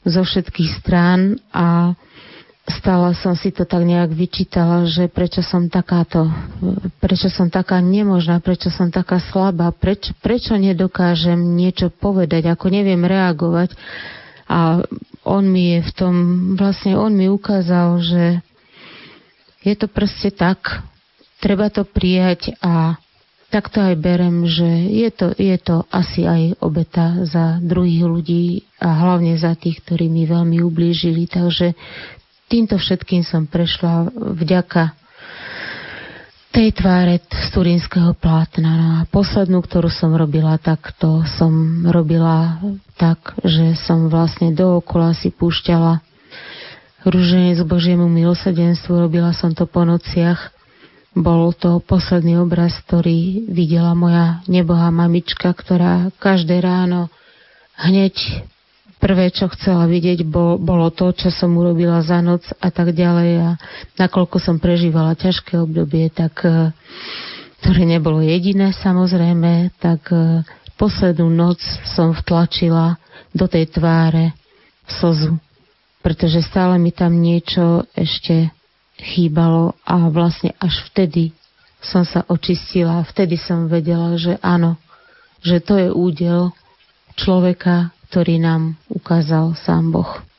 [SPEAKER 2] zo všetkých strán a stále som si to tak nejak vyčítala, že prečo som takáto, prečo som taká nemožná, prečo som taká slabá, prečo, prečo nedokážem niečo povedať, ako neviem reagovať. A on mi je v tom, vlastne on mi ukázal, že je to proste tak, treba to prijať a tak to aj berem, že je to, je to asi aj obeta za druhých ľudí a hlavne za tých, ktorí mi veľmi ublížili. Takže týmto všetkým som prešla vďaka tej tváre z turínskeho plátna. No a poslednú, ktorú som robila, tak to som robila tak, že som vlastne dookola si púšťala rúženec Božiemu milosedenstvu. Robila som to po nociach bol to posledný obraz, ktorý videla moja nebohá mamička, ktorá každé ráno hneď prvé, čo chcela vidieť, bol, bolo to, čo som urobila za noc a tak ďalej. A nakoľko som prežívala ťažké obdobie, tak e, ktoré nebolo jediné samozrejme, tak e, poslednú noc som vtlačila do tej tváre slzu, pretože stále mi tam niečo ešte chýbalo a vlastne až vtedy som sa očistila vtedy som vedela, že áno, že to je údel človeka, ktorý nám ukázal sám Boh.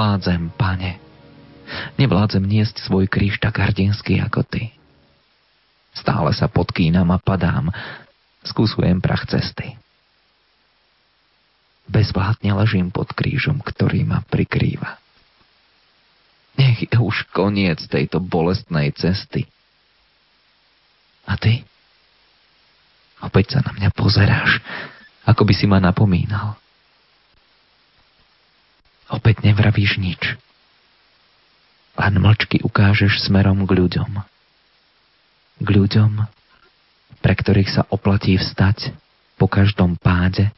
[SPEAKER 1] Nevládzem, pane. Nevládzem niesť svoj kríž tak hrdinský ako ty. Stále sa podkýnam a padám, skúsujem prach cesty. Bezvládne ležím pod krížom, ktorý ma prikrýva. Nech je už koniec tejto bolestnej cesty. A ty? Opäť sa na mňa pozeráš, ako by si ma napomínal. Opäť nevravíš nič. Len mlčky ukážeš smerom k ľuďom. K ľuďom, pre ktorých sa oplatí vstať po každom páde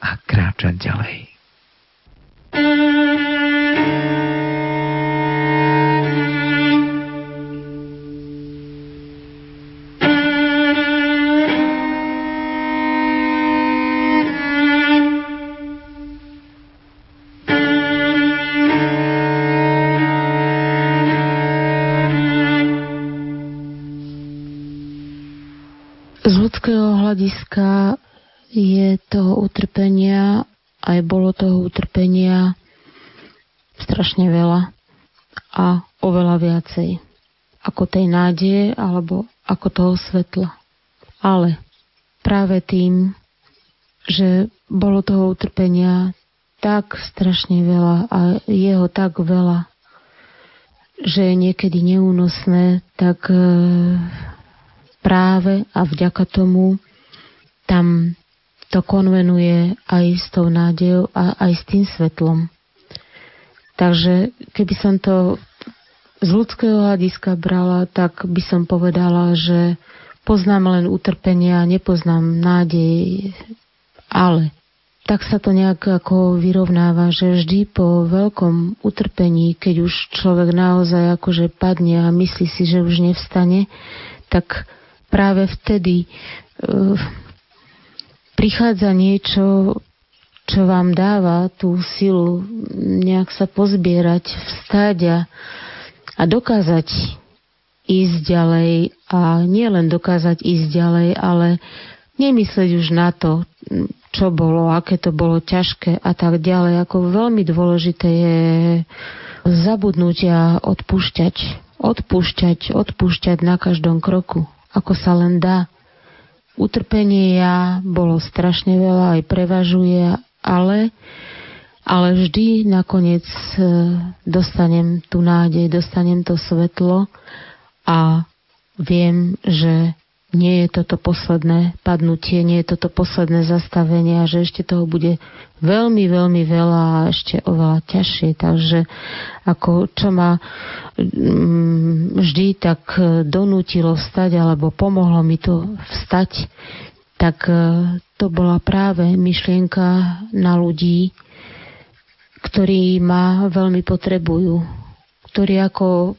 [SPEAKER 1] a kráčať ďalej.
[SPEAKER 2] hľadiska bolo toho utrpenia strašne veľa a oveľa viacej ako tej nádeje alebo ako toho svetla. Ale práve tým, že bolo toho utrpenia tak strašne veľa a jeho tak veľa, že je niekedy neúnosné, tak e, práve a vďaka tomu tam to konvenuje aj s tou nádejou a aj s tým svetlom. Takže keby som to z ľudského hľadiska brala, tak by som povedala, že poznám len utrpenia, nepoznám nádej, ale tak sa to nejak ako vyrovnáva, že vždy po veľkom utrpení, keď už človek naozaj akože padne a myslí si, že už nevstane, tak práve vtedy uh, prichádza niečo, čo vám dáva tú silu nejak sa pozbierať, vstať a, a dokázať ísť ďalej a nie len dokázať ísť ďalej, ale nemyslieť už na to, čo bolo, aké to bolo ťažké a tak ďalej. Ako veľmi dôležité je zabudnúť a odpúšťať. Odpúšťať, odpúšťať na každom kroku, ako sa len dá. Utrpenia bolo strašne veľa, aj prevažuje, ale, ale vždy nakoniec e, dostanem tú nádej, dostanem to svetlo a viem, že nie je toto posledné padnutie, nie je toto posledné zastavenie a že ešte toho bude veľmi, veľmi veľa a ešte oveľa ťažšie. Takže ako čo ma mm, vždy tak donútilo vstať alebo pomohlo mi to vstať, tak e, to bola práve myšlienka na ľudí, ktorí ma veľmi potrebujú, ktorí ako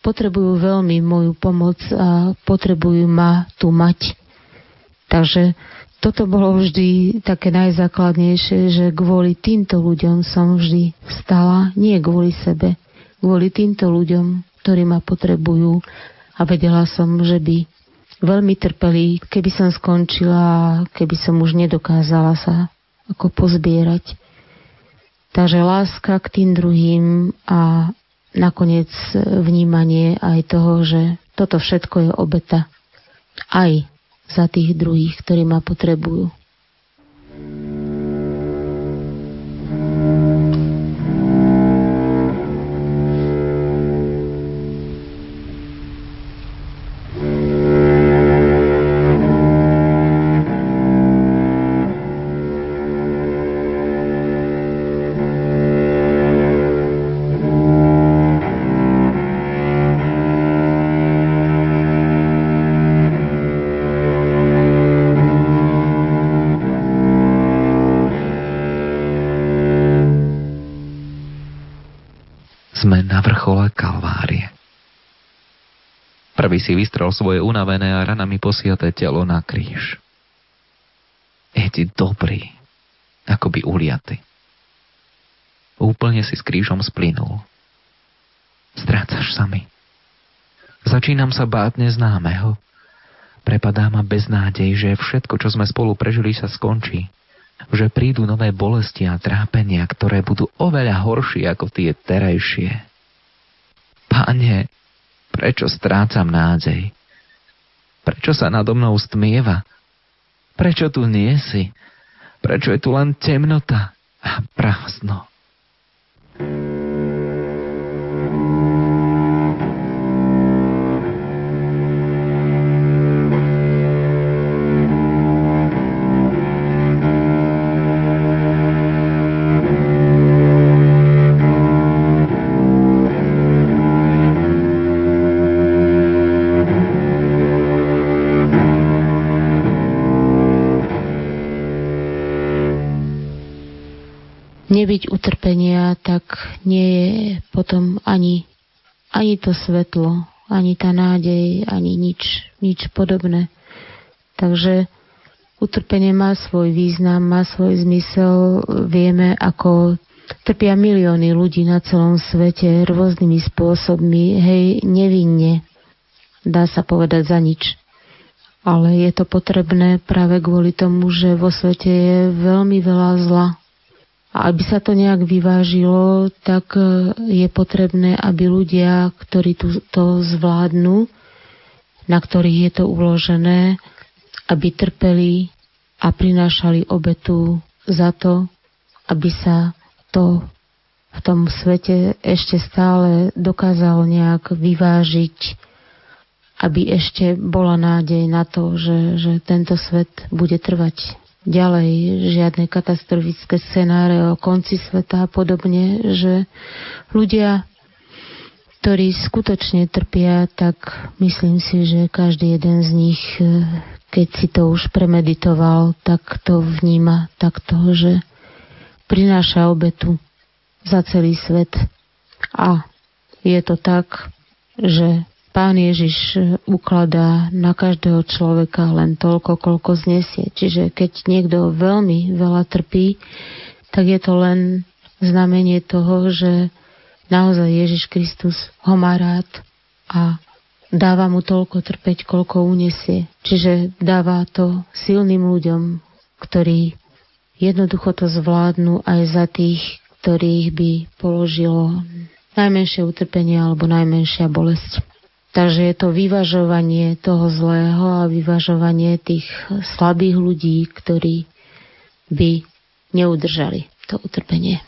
[SPEAKER 2] potrebujú veľmi moju pomoc a potrebujú ma tu mať. Takže toto bolo vždy také najzákladnejšie, že kvôli týmto ľuďom som vždy vstala, nie kvôli sebe, kvôli týmto ľuďom, ktorí ma potrebujú a vedela som, že by veľmi trpeli, keby som skončila, keby som už nedokázala sa ako pozbierať. Takže láska k tým druhým a nakoniec vnímanie aj toho, že toto všetko je obeta aj za tých druhých, ktorí ma potrebujú. Si vystrel svoje unavené a ranami posiaté telo na kríž. Je ti dobrý, ako by uliaty. Úplne si s krížom splynul. Strácaš sa mi. Začínam sa báť neznámeho. Prepadá ma beznádej, že všetko, čo sme spolu prežili, sa skončí.
[SPEAKER 1] že prídu nové bolesti a trápenia, ktoré budú oveľa horšie ako tie terajšie. Pane, prečo strácam nádej? Prečo sa nado mnou stmieva? Prečo tu nie si? Prečo je tu len temnota a prázdno?
[SPEAKER 2] Nebyť utrpenia, tak nie je potom ani, ani to svetlo, ani tá nádej, ani nič, nič podobné. Takže utrpenie má svoj význam, má svoj zmysel. Vieme, ako trpia milióny ľudí na celom svete rôznymi spôsobmi, hej, nevinne. Dá sa povedať za nič. Ale je to potrebné práve kvôli tomu, že vo svete je veľmi veľa zla a aby sa to nejak vyvážilo, tak e, je potrebné, aby ľudia, ktorí to zvládnu, na ktorých je to uložené, aby trpeli a prinášali obetu za to, aby sa to v tom svete ešte stále dokázalo nejak vyvážiť, aby ešte bola nádej na to, že, že tento svet bude trvať ďalej žiadne katastrofické scenáre o konci sveta a podobne, že ľudia, ktorí skutočne trpia, tak myslím si, že každý jeden z nich, keď si to už premeditoval, tak to vníma takto, že prináša obetu za celý svet. A je to tak, že Pán Ježiš ukladá na každého človeka len toľko, koľko znesie. Čiže keď niekto veľmi veľa trpí, tak je to len znamenie toho, že naozaj Ježiš Kristus ho má rád a dáva mu toľko trpeť, koľko unesie. Čiže dáva to silným ľuďom, ktorí jednoducho to zvládnu aj za tých, ktorých by položilo najmenšie utrpenie alebo najmenšia bolesť. Takže je to vyvažovanie toho zlého a vyvažovanie tých slabých ľudí, ktorí by neudržali to utrpenie.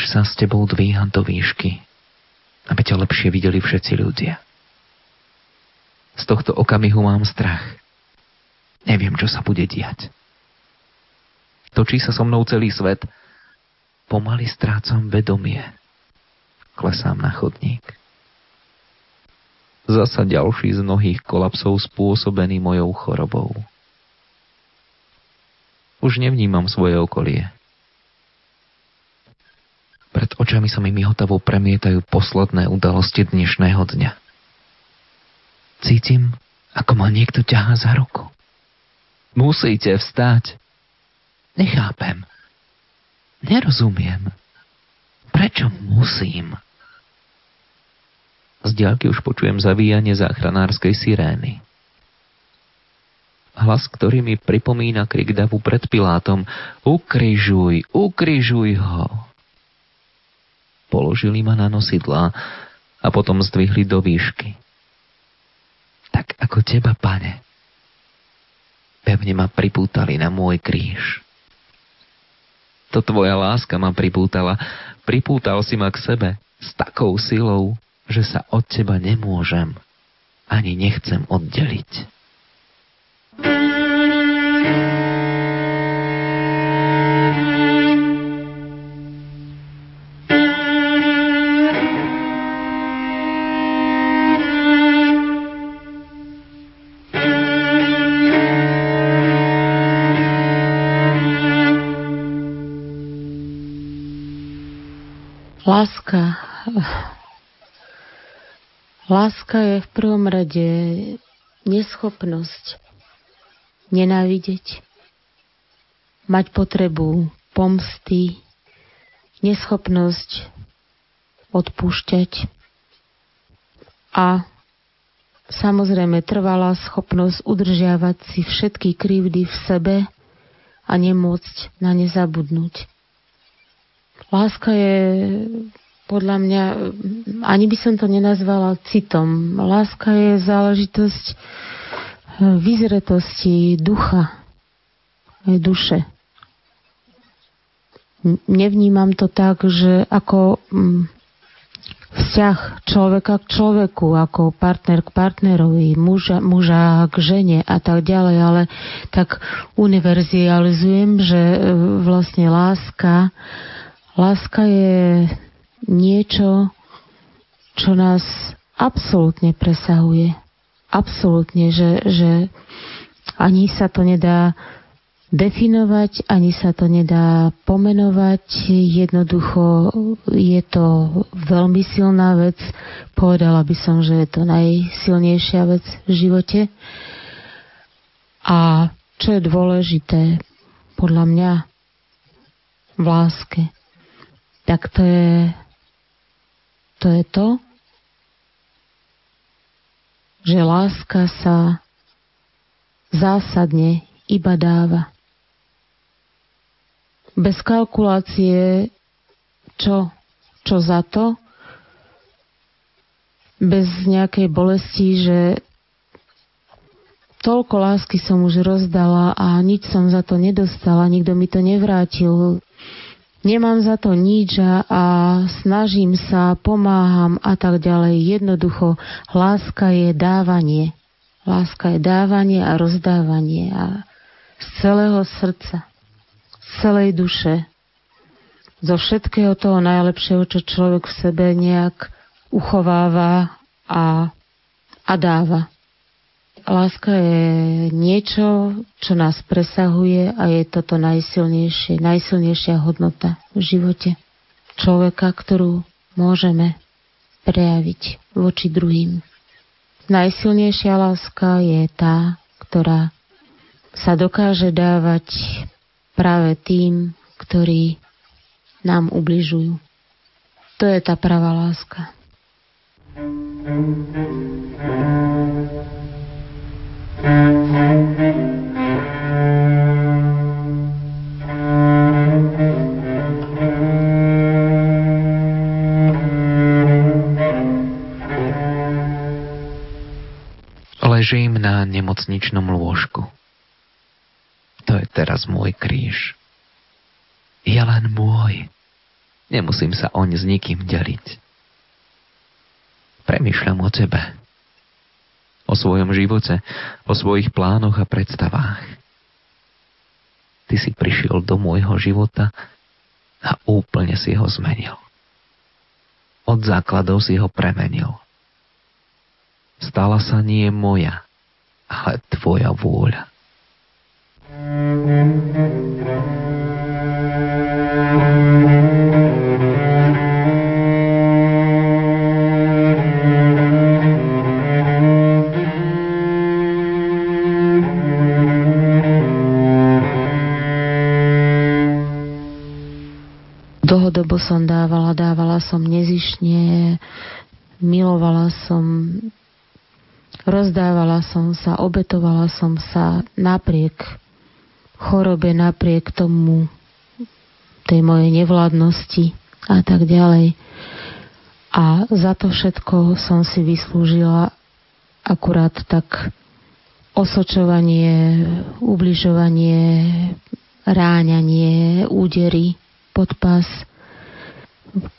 [SPEAKER 1] Sa s tebou dvíhať do výšky, aby ťa lepšie videli všetci ľudia. Z tohto okamihu mám strach. Neviem, čo sa bude diať. Točí sa so mnou celý svet. Pomaly strácam vedomie. Klesám na chodník. Zasa ďalší z mnohých kolapsov spôsobený mojou chorobou. Už nevnímam svoje okolie. Pred očami sa mi mihotavo premietajú posledné udalosti dnešného dňa. Cítim, ako ma niekto ťahá za ruku. Musíte vstať. Nechápem. Nerozumiem. Prečo musím? Z diaľky už počujem zavíjanie záchranárskej sirény. Hlas, ktorý mi pripomína krik davu pred Pilátom. Ukrižuj, ukrižuj ho položili ma na nosidlá a potom zdvihli do výšky. Tak ako teba, pane. Pevne ma pripútali na môj kríž. To tvoja láska ma pripútala. Pripútal si ma k sebe s takou silou, že sa od teba nemôžem ani nechcem oddeliť. thank you
[SPEAKER 2] Láska je v prvom rade neschopnosť nenávidieť, mať potrebu pomsty, neschopnosť odpúšťať a samozrejme trvalá schopnosť udržiavať si všetky krivdy v sebe a nemôcť na ne zabudnúť. Láska je podľa mňa, ani by som to nenazvala citom. Láska je záležitosť eh, vyzretosti ducha, aj duše. Nevnímam to tak, že ako mm, vzťah človeka k človeku, ako partner k partnerovi, muža, muža k žene a tak ďalej, ale tak univerzializujem, že e, vlastne láska, láska je niečo, čo nás absolútne presahuje. Absolútne, že, že ani sa to nedá definovať, ani sa to nedá pomenovať. Jednoducho je to veľmi silná vec. Povedala by som, že je to najsilnejšia vec v živote. A čo je dôležité podľa mňa v láske, tak to je to, je to že láska sa zásadne iba dáva bez kalkulácie, čo, čo za to, bez nejakej bolesti, že toľko lásky som už rozdala a nič som za to nedostala, nikto mi to nevrátil. Nemám za to nič a, a snažím sa, pomáham a tak ďalej. Jednoducho, láska je dávanie. Láska je dávanie a rozdávanie a z celého srdca celej duše, zo všetkého toho najlepšieho, čo človek v sebe nejak uchováva a, a dáva. Láska je niečo, čo nás presahuje a je toto najsilnejšie, najsilnejšia hodnota v živote človeka, ktorú môžeme prejaviť voči druhým. Najsilnejšia láska je tá, ktorá sa dokáže dávať práve tým, ktorí nám ubližujú. To je tá pravá láska.
[SPEAKER 1] Ležím na nemocničnom lôžku. To je teraz môj kríž. Je len môj. Nemusím sa oň s nikým deliť. Premýšľam o tebe. O svojom živote, o svojich plánoch a predstavách. Ty si prišiel do môjho života a úplne si ho zmenil. Od základov si ho premenil. Stala sa nie moja, ale tvoja vôľa.
[SPEAKER 2] Dlhodobo som dávala, dávala som nezišne, milovala som, rozdávala som sa, obetovala som sa napriek chorobe napriek tomu tej mojej nevládnosti a tak ďalej. A za to všetko som si vyslúžila akurát tak osočovanie, ubližovanie, ráňanie, údery pod pás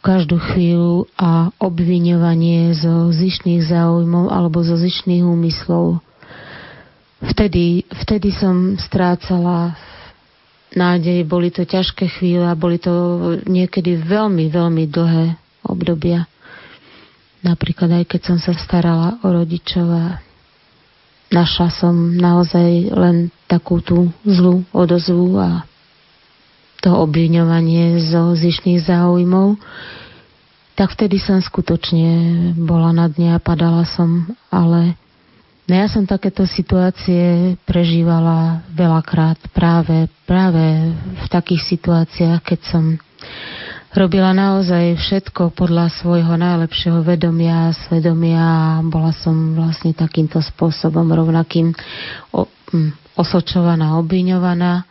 [SPEAKER 2] každú chvíľu a obviňovanie zo zišných záujmov alebo zo zišných úmyslov Vtedy, vtedy som strácala nádej, boli to ťažké chvíle a boli to niekedy veľmi, veľmi dlhé obdobia. Napríklad aj keď som sa starala o rodičov a našla som naozaj len takú tú zlú odozvu a to obviňovanie zo zišných záujmov. tak vtedy som skutočne bola na dne a padala som, ale no ja som takéto situácie prežívala veľakrát práve, práve v takých situáciách, keď som robila naozaj všetko podľa svojho najlepšieho vedomia a svedomia a bola som vlastne takýmto spôsobom rovnakým o, m, osočovaná, obviňovaná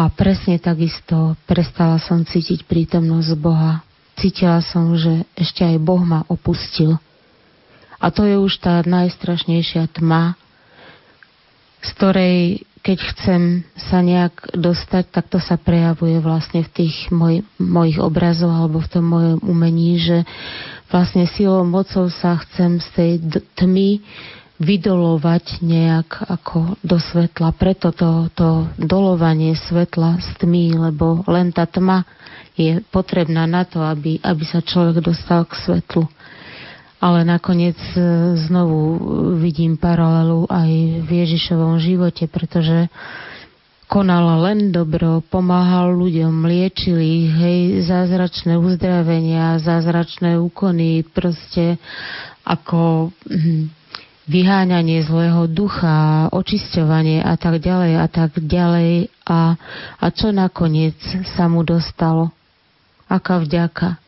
[SPEAKER 2] a presne takisto prestala som cítiť prítomnosť Boha. Cítila som, že ešte aj Boh ma opustil. A to je už tá najstrašnejšia tma, z ktorej keď chcem sa nejak dostať, tak to sa prejavuje vlastne v tých moj, mojich obrazoch alebo v tom mojom umení, že vlastne silou mocou sa chcem z tej tmy vydolovať nejak ako do svetla. Preto to, to dolovanie svetla z tmy, lebo len tá tma je potrebná na to, aby, aby sa človek dostal k svetlu ale nakoniec e, znovu vidím paralelu aj v Ježišovom živote, pretože konal len dobro, pomáhal ľuďom, liečil ich, hej, zázračné uzdravenia, zázračné úkony, proste ako hm, vyháňanie zlého ducha, očisťovanie a tak ďalej a tak ďalej. A, a čo nakoniec sa mu dostalo? Aká vďaka?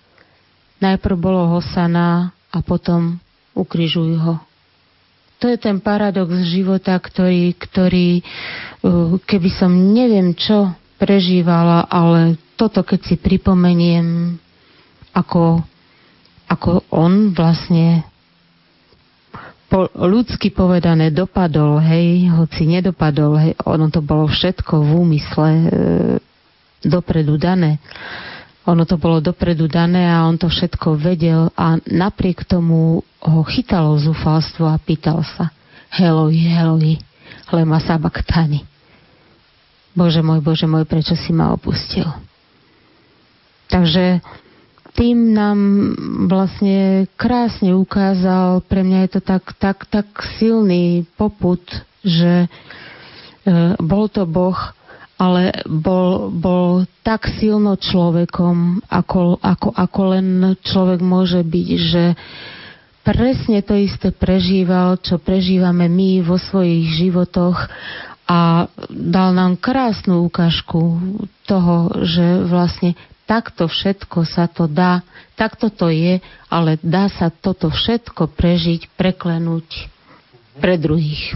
[SPEAKER 2] Najprv bolo Hosana, a potom ukrižujú ho. To je ten paradox života, ktorý, ktorý uh, keby som neviem čo prežívala, ale toto keď si pripomeniem, ako, ako on vlastne po, ľudsky povedané dopadol, hej, hoci nedopadol, hej, ono to bolo všetko v úmysle e, dopredu dané. Ono to bolo dopredu dané a on to všetko vedel a napriek tomu ho chytalo zúfalstvo a pýtal sa Heloj, Heloj, lema sabaktani. Bože môj, Bože môj, prečo si ma opustil? Takže tým nám vlastne krásne ukázal, pre mňa je to tak, tak, tak silný poput, že e, bol to Boh, ale bol, bol tak silno človekom, ako, ako, ako len človek môže byť, že presne to isté prežíval, čo prežívame my vo svojich životoch a dal nám krásnu ukážku toho, že vlastne takto všetko sa to dá, takto to je, ale dá sa toto všetko prežiť, preklenúť pre druhých.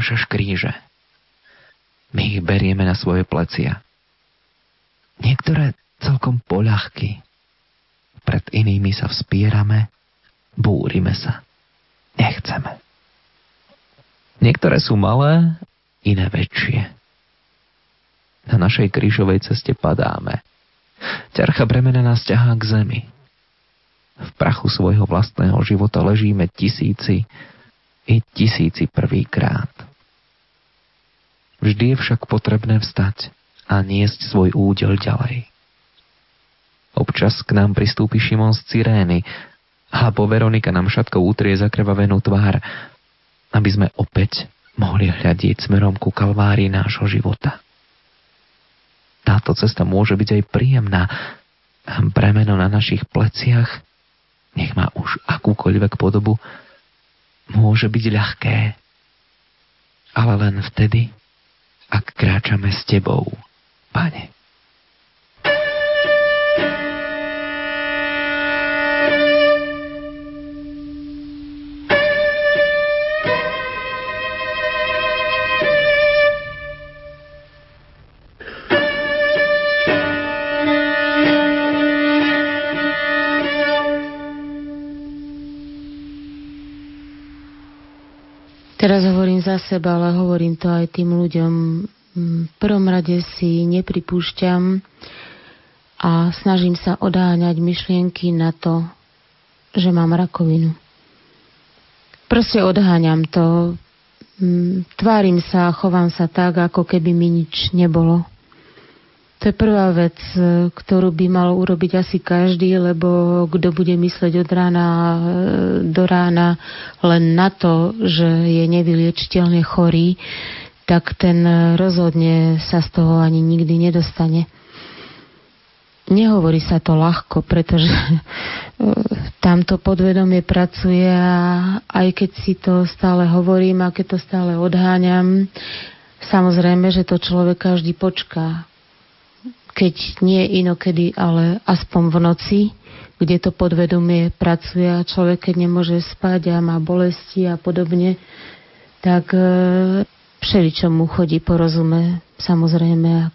[SPEAKER 1] Prinášaš kríže. my ich berieme na svoje plecia. Niektoré celkom poľahky. Pred inými sa vspierame, búrime sa. Nechceme. Niektoré sú malé, iné väčšie. Na našej krížovej ceste padáme. Ťarcha bremena nás ťahá k zemi. V prachu svojho vlastného života ležíme tisíci i tisíci prvýkrát. Vždy je však potrebné vstať a niesť svoj údel ďalej. Občas k nám pristúpi Šimon z Cyrény a po Veronika nám šatkou utrie zakrvavenú tvár, aby sme opäť mohli hľadiť smerom ku kalvárii nášho života. Táto cesta môže byť aj príjemná. Bremeno na našich pleciach, nech má už akúkoľvek podobu, môže byť ľahké. Ale len vtedy, ak kráčame s Tebou, Pane.
[SPEAKER 2] Za seba, ale hovorím to aj tým ľuďom. Mm, v prvom rade si nepripúšťam a snažím sa odáňať myšlienky na to, že mám rakovinu. Proste odháňam to, mm, tvárim sa a chovám sa tak, ako keby mi nič nebolo. To je prvá vec, e, ktorú by mal urobiť asi každý, lebo kto bude mysleť od rána e, do rána len na to, že je nevyliečiteľne chorý, tak ten rozhodne sa z toho ani nikdy nedostane. Nehovorí sa to ľahko, pretože e, tamto podvedomie pracuje a aj keď si to stále hovorím a keď to stále odháňam, samozrejme, že to človek každý počká keď nie inokedy, ale aspoň v noci, kde to podvedomie pracuje a človek, keď nemôže spať a má bolesti a podobne, tak e, všeličo mu chodí po rozume, samozrejme.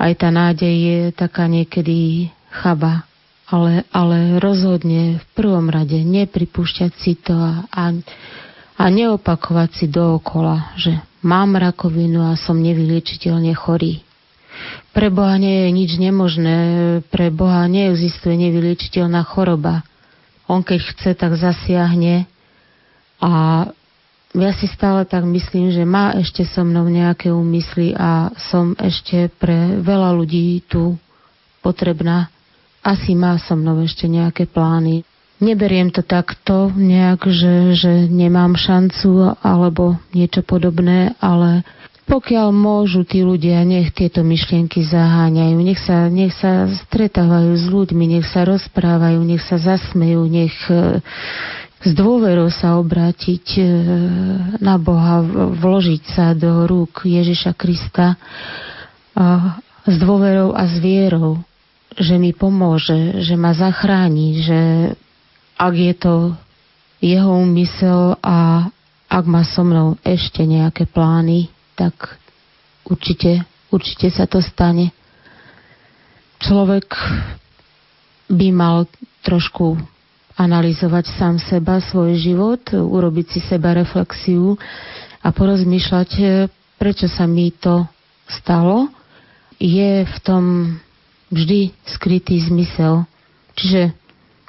[SPEAKER 2] Aj tá nádej je taká niekedy chaba, ale, ale rozhodne v prvom rade nepripúšťať si to a, a, a neopakovať si dookola, že mám rakovinu a som nevyliečiteľne chorý. Pre Boha nie je nič nemožné, pre Boha neexistuje nevyliečiteľná choroba. On keď chce, tak zasiahne a ja si stále tak myslím, že má ešte so mnou nejaké úmysly a som ešte pre veľa ľudí tu potrebná. Asi má so mnou ešte nejaké plány. Neberiem to takto nejak, že, že nemám šancu alebo niečo podobné, ale pokiaľ môžu tí ľudia, nech tieto myšlienky zaháňajú, nech sa, nech sa stretávajú s ľuďmi, nech sa rozprávajú, nech sa zasmejú, nech e, s dôverou sa obrátiť e, na Boha, vložiť sa do rúk Ježiša Krista s dôverou a s vierou, že mi pomôže, že ma zachráni, že ak je to jeho úmysel a ak má so mnou ešte nejaké plány, tak určite, určite sa to stane. Človek by mal trošku analyzovať sám seba, svoj život, urobiť si seba reflexiu a porozmýšľať, prečo sa mi to stalo. Je v tom vždy skrytý zmysel. Čiže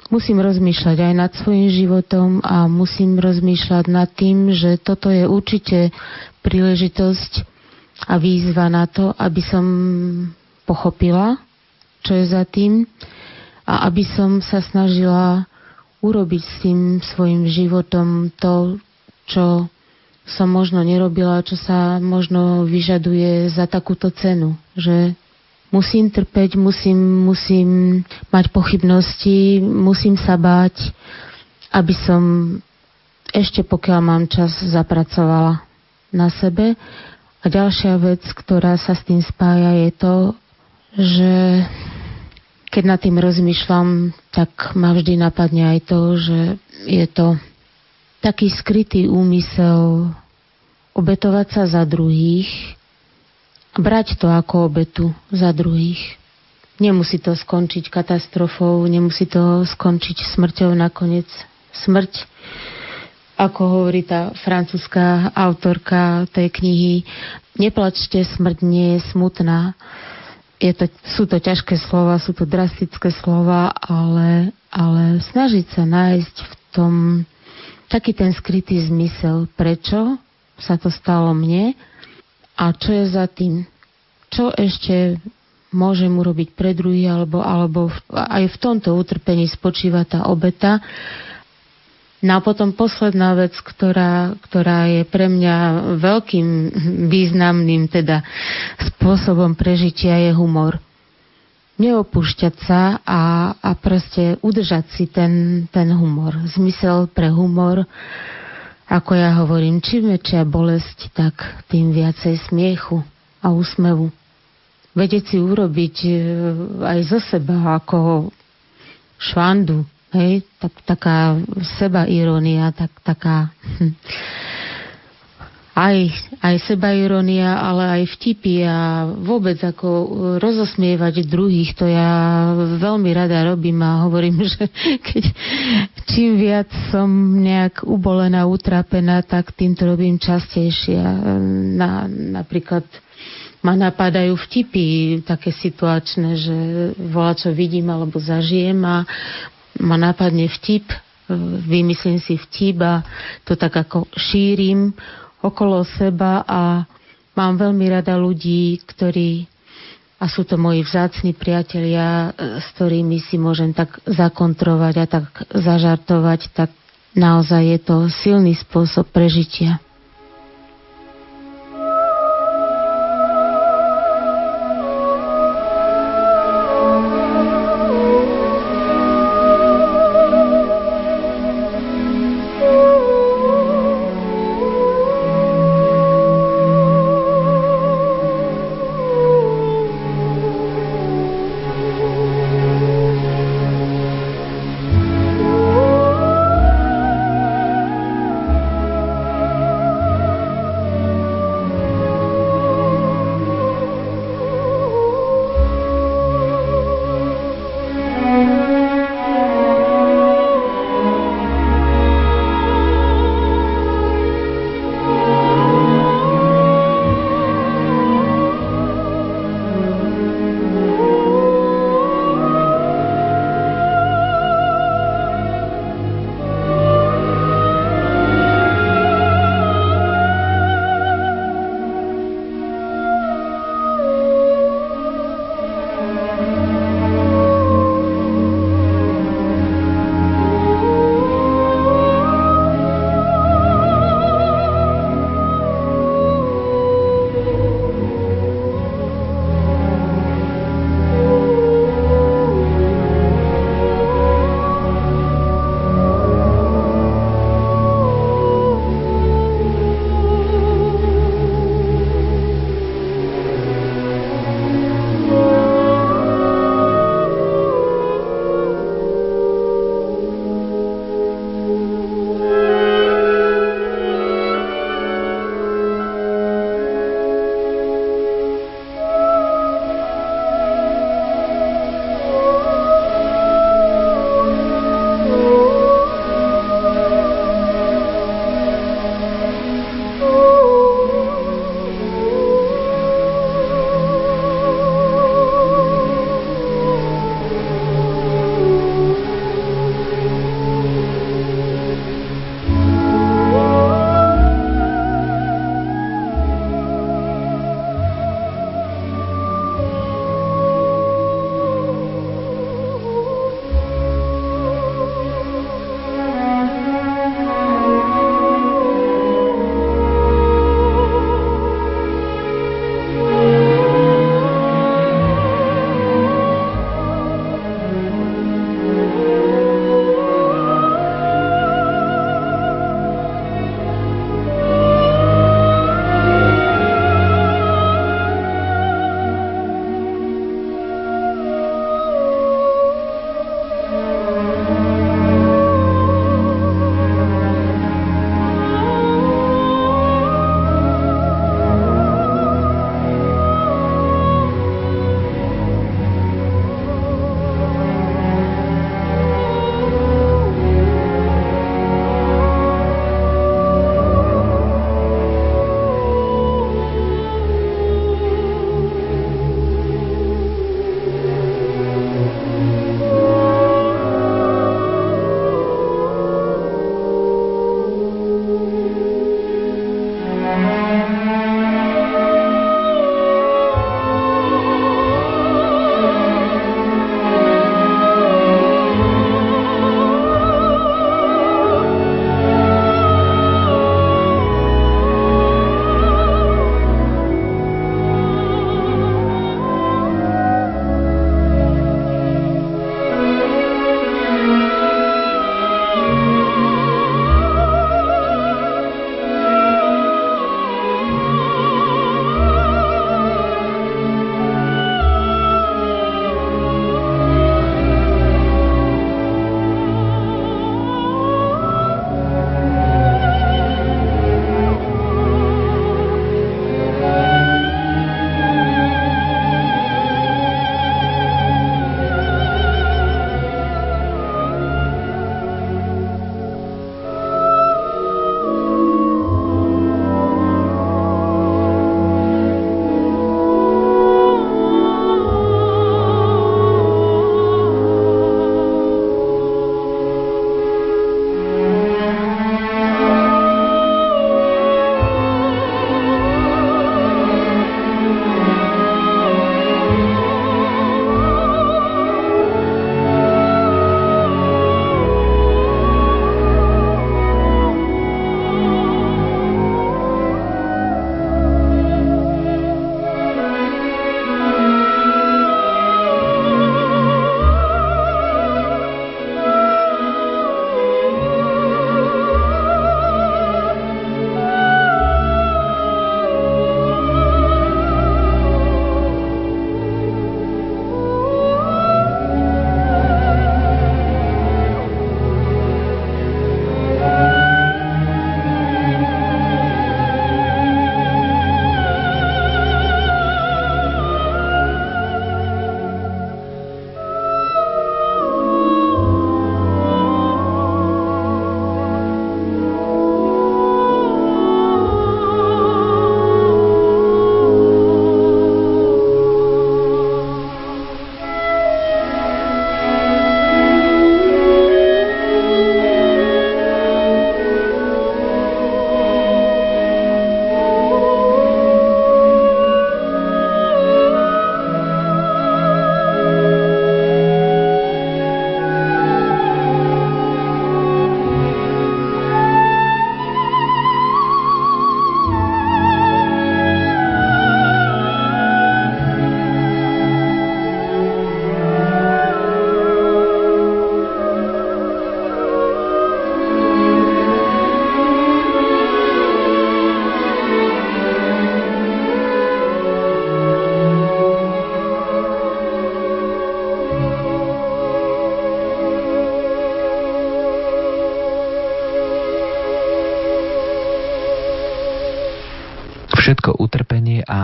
[SPEAKER 2] musím rozmýšľať aj nad svojim životom a musím rozmýšľať nad tým, že toto je určite príležitosť a výzva na to, aby som pochopila, čo je za tým a aby som sa snažila urobiť s tým svojim životom to, čo som možno nerobila, čo sa možno vyžaduje za takúto cenu. Že musím trpeť, musím, musím mať pochybnosti, musím sa báť, aby som ešte pokiaľ mám čas zapracovala na sebe. A ďalšia vec, ktorá sa s tým spája, je to, že keď nad tým rozmýšľam, tak ma vždy napadne aj to, že je to taký skrytý úmysel obetovať sa za druhých, brať to ako obetu za druhých. Nemusí to skončiť katastrofou, nemusí to skončiť smrťou nakoniec. Smrť, ako hovorí tá francúzska autorka tej knihy, neplačte, smrť nie je smutná. Je to, sú to ťažké slova, sú to drastické slova, ale, ale snažiť sa nájsť v tom taký ten skrytý zmysel, prečo sa to stalo mne a čo je za tým. Čo ešte môžem urobiť pre druhý, alebo, alebo v, aj v tomto utrpení spočíva tá obeta. No a potom posledná vec, ktorá, ktorá je pre mňa veľkým významným teda spôsobom prežitia je humor neopúšťať sa a, a proste udržať si ten, ten humor. Zmysel pre humor, ako ja hovorím, čím väčšia bolesť, tak tým viacej smiechu a úsmevu. Vedieť si urobiť e, aj zo seba ako švandu, hej, tak, taká seba irónia, tak, taká hm, aj, seba ironia, ale aj vtipy a vôbec ako rozosmievať druhých, to ja veľmi rada robím a hovorím, <laughs> že keď čím viac som nejak ubolená, utrapená, tak tým to robím častejšie. Na, napríklad ma napadajú vtipy také situačné, že volá, čo vidím alebo zažijem a ma napadne vtip, vymyslím si vtip a to tak ako šírim okolo seba a mám veľmi rada ľudí, ktorí a sú to moji vzácni priatelia, s ktorými si môžem tak zakontrovať a tak zažartovať, tak naozaj je to silný spôsob prežitia.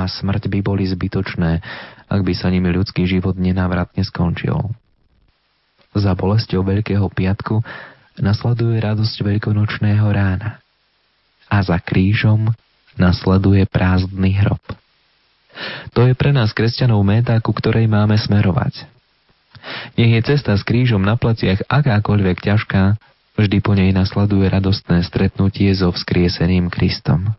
[SPEAKER 1] A smrť by boli zbytočné, ak by sa nimi ľudský život nenávratne skončil. Za bolesťou Veľkého piatku nasleduje radosť veľkonočného rána a za krížom nasleduje prázdny hrob. To je pre nás kresťanov méta, ku ktorej máme smerovať. Nech je cesta s krížom na pleciach akákoľvek ťažká, vždy po nej nasleduje radostné stretnutie so vzkrieseným Kristom.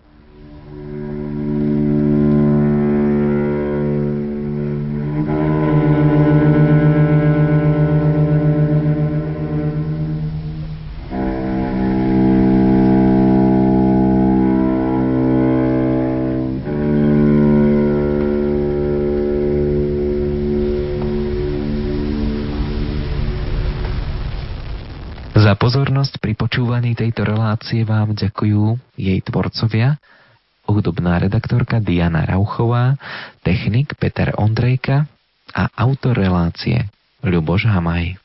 [SPEAKER 1] Pozornosť pri počúvaní tejto relácie vám ďakujú jej tvorcovia, hudobná redaktorka Diana Rauchová, technik Peter Ondrejka a autor relácie Ľuboš Hamaj.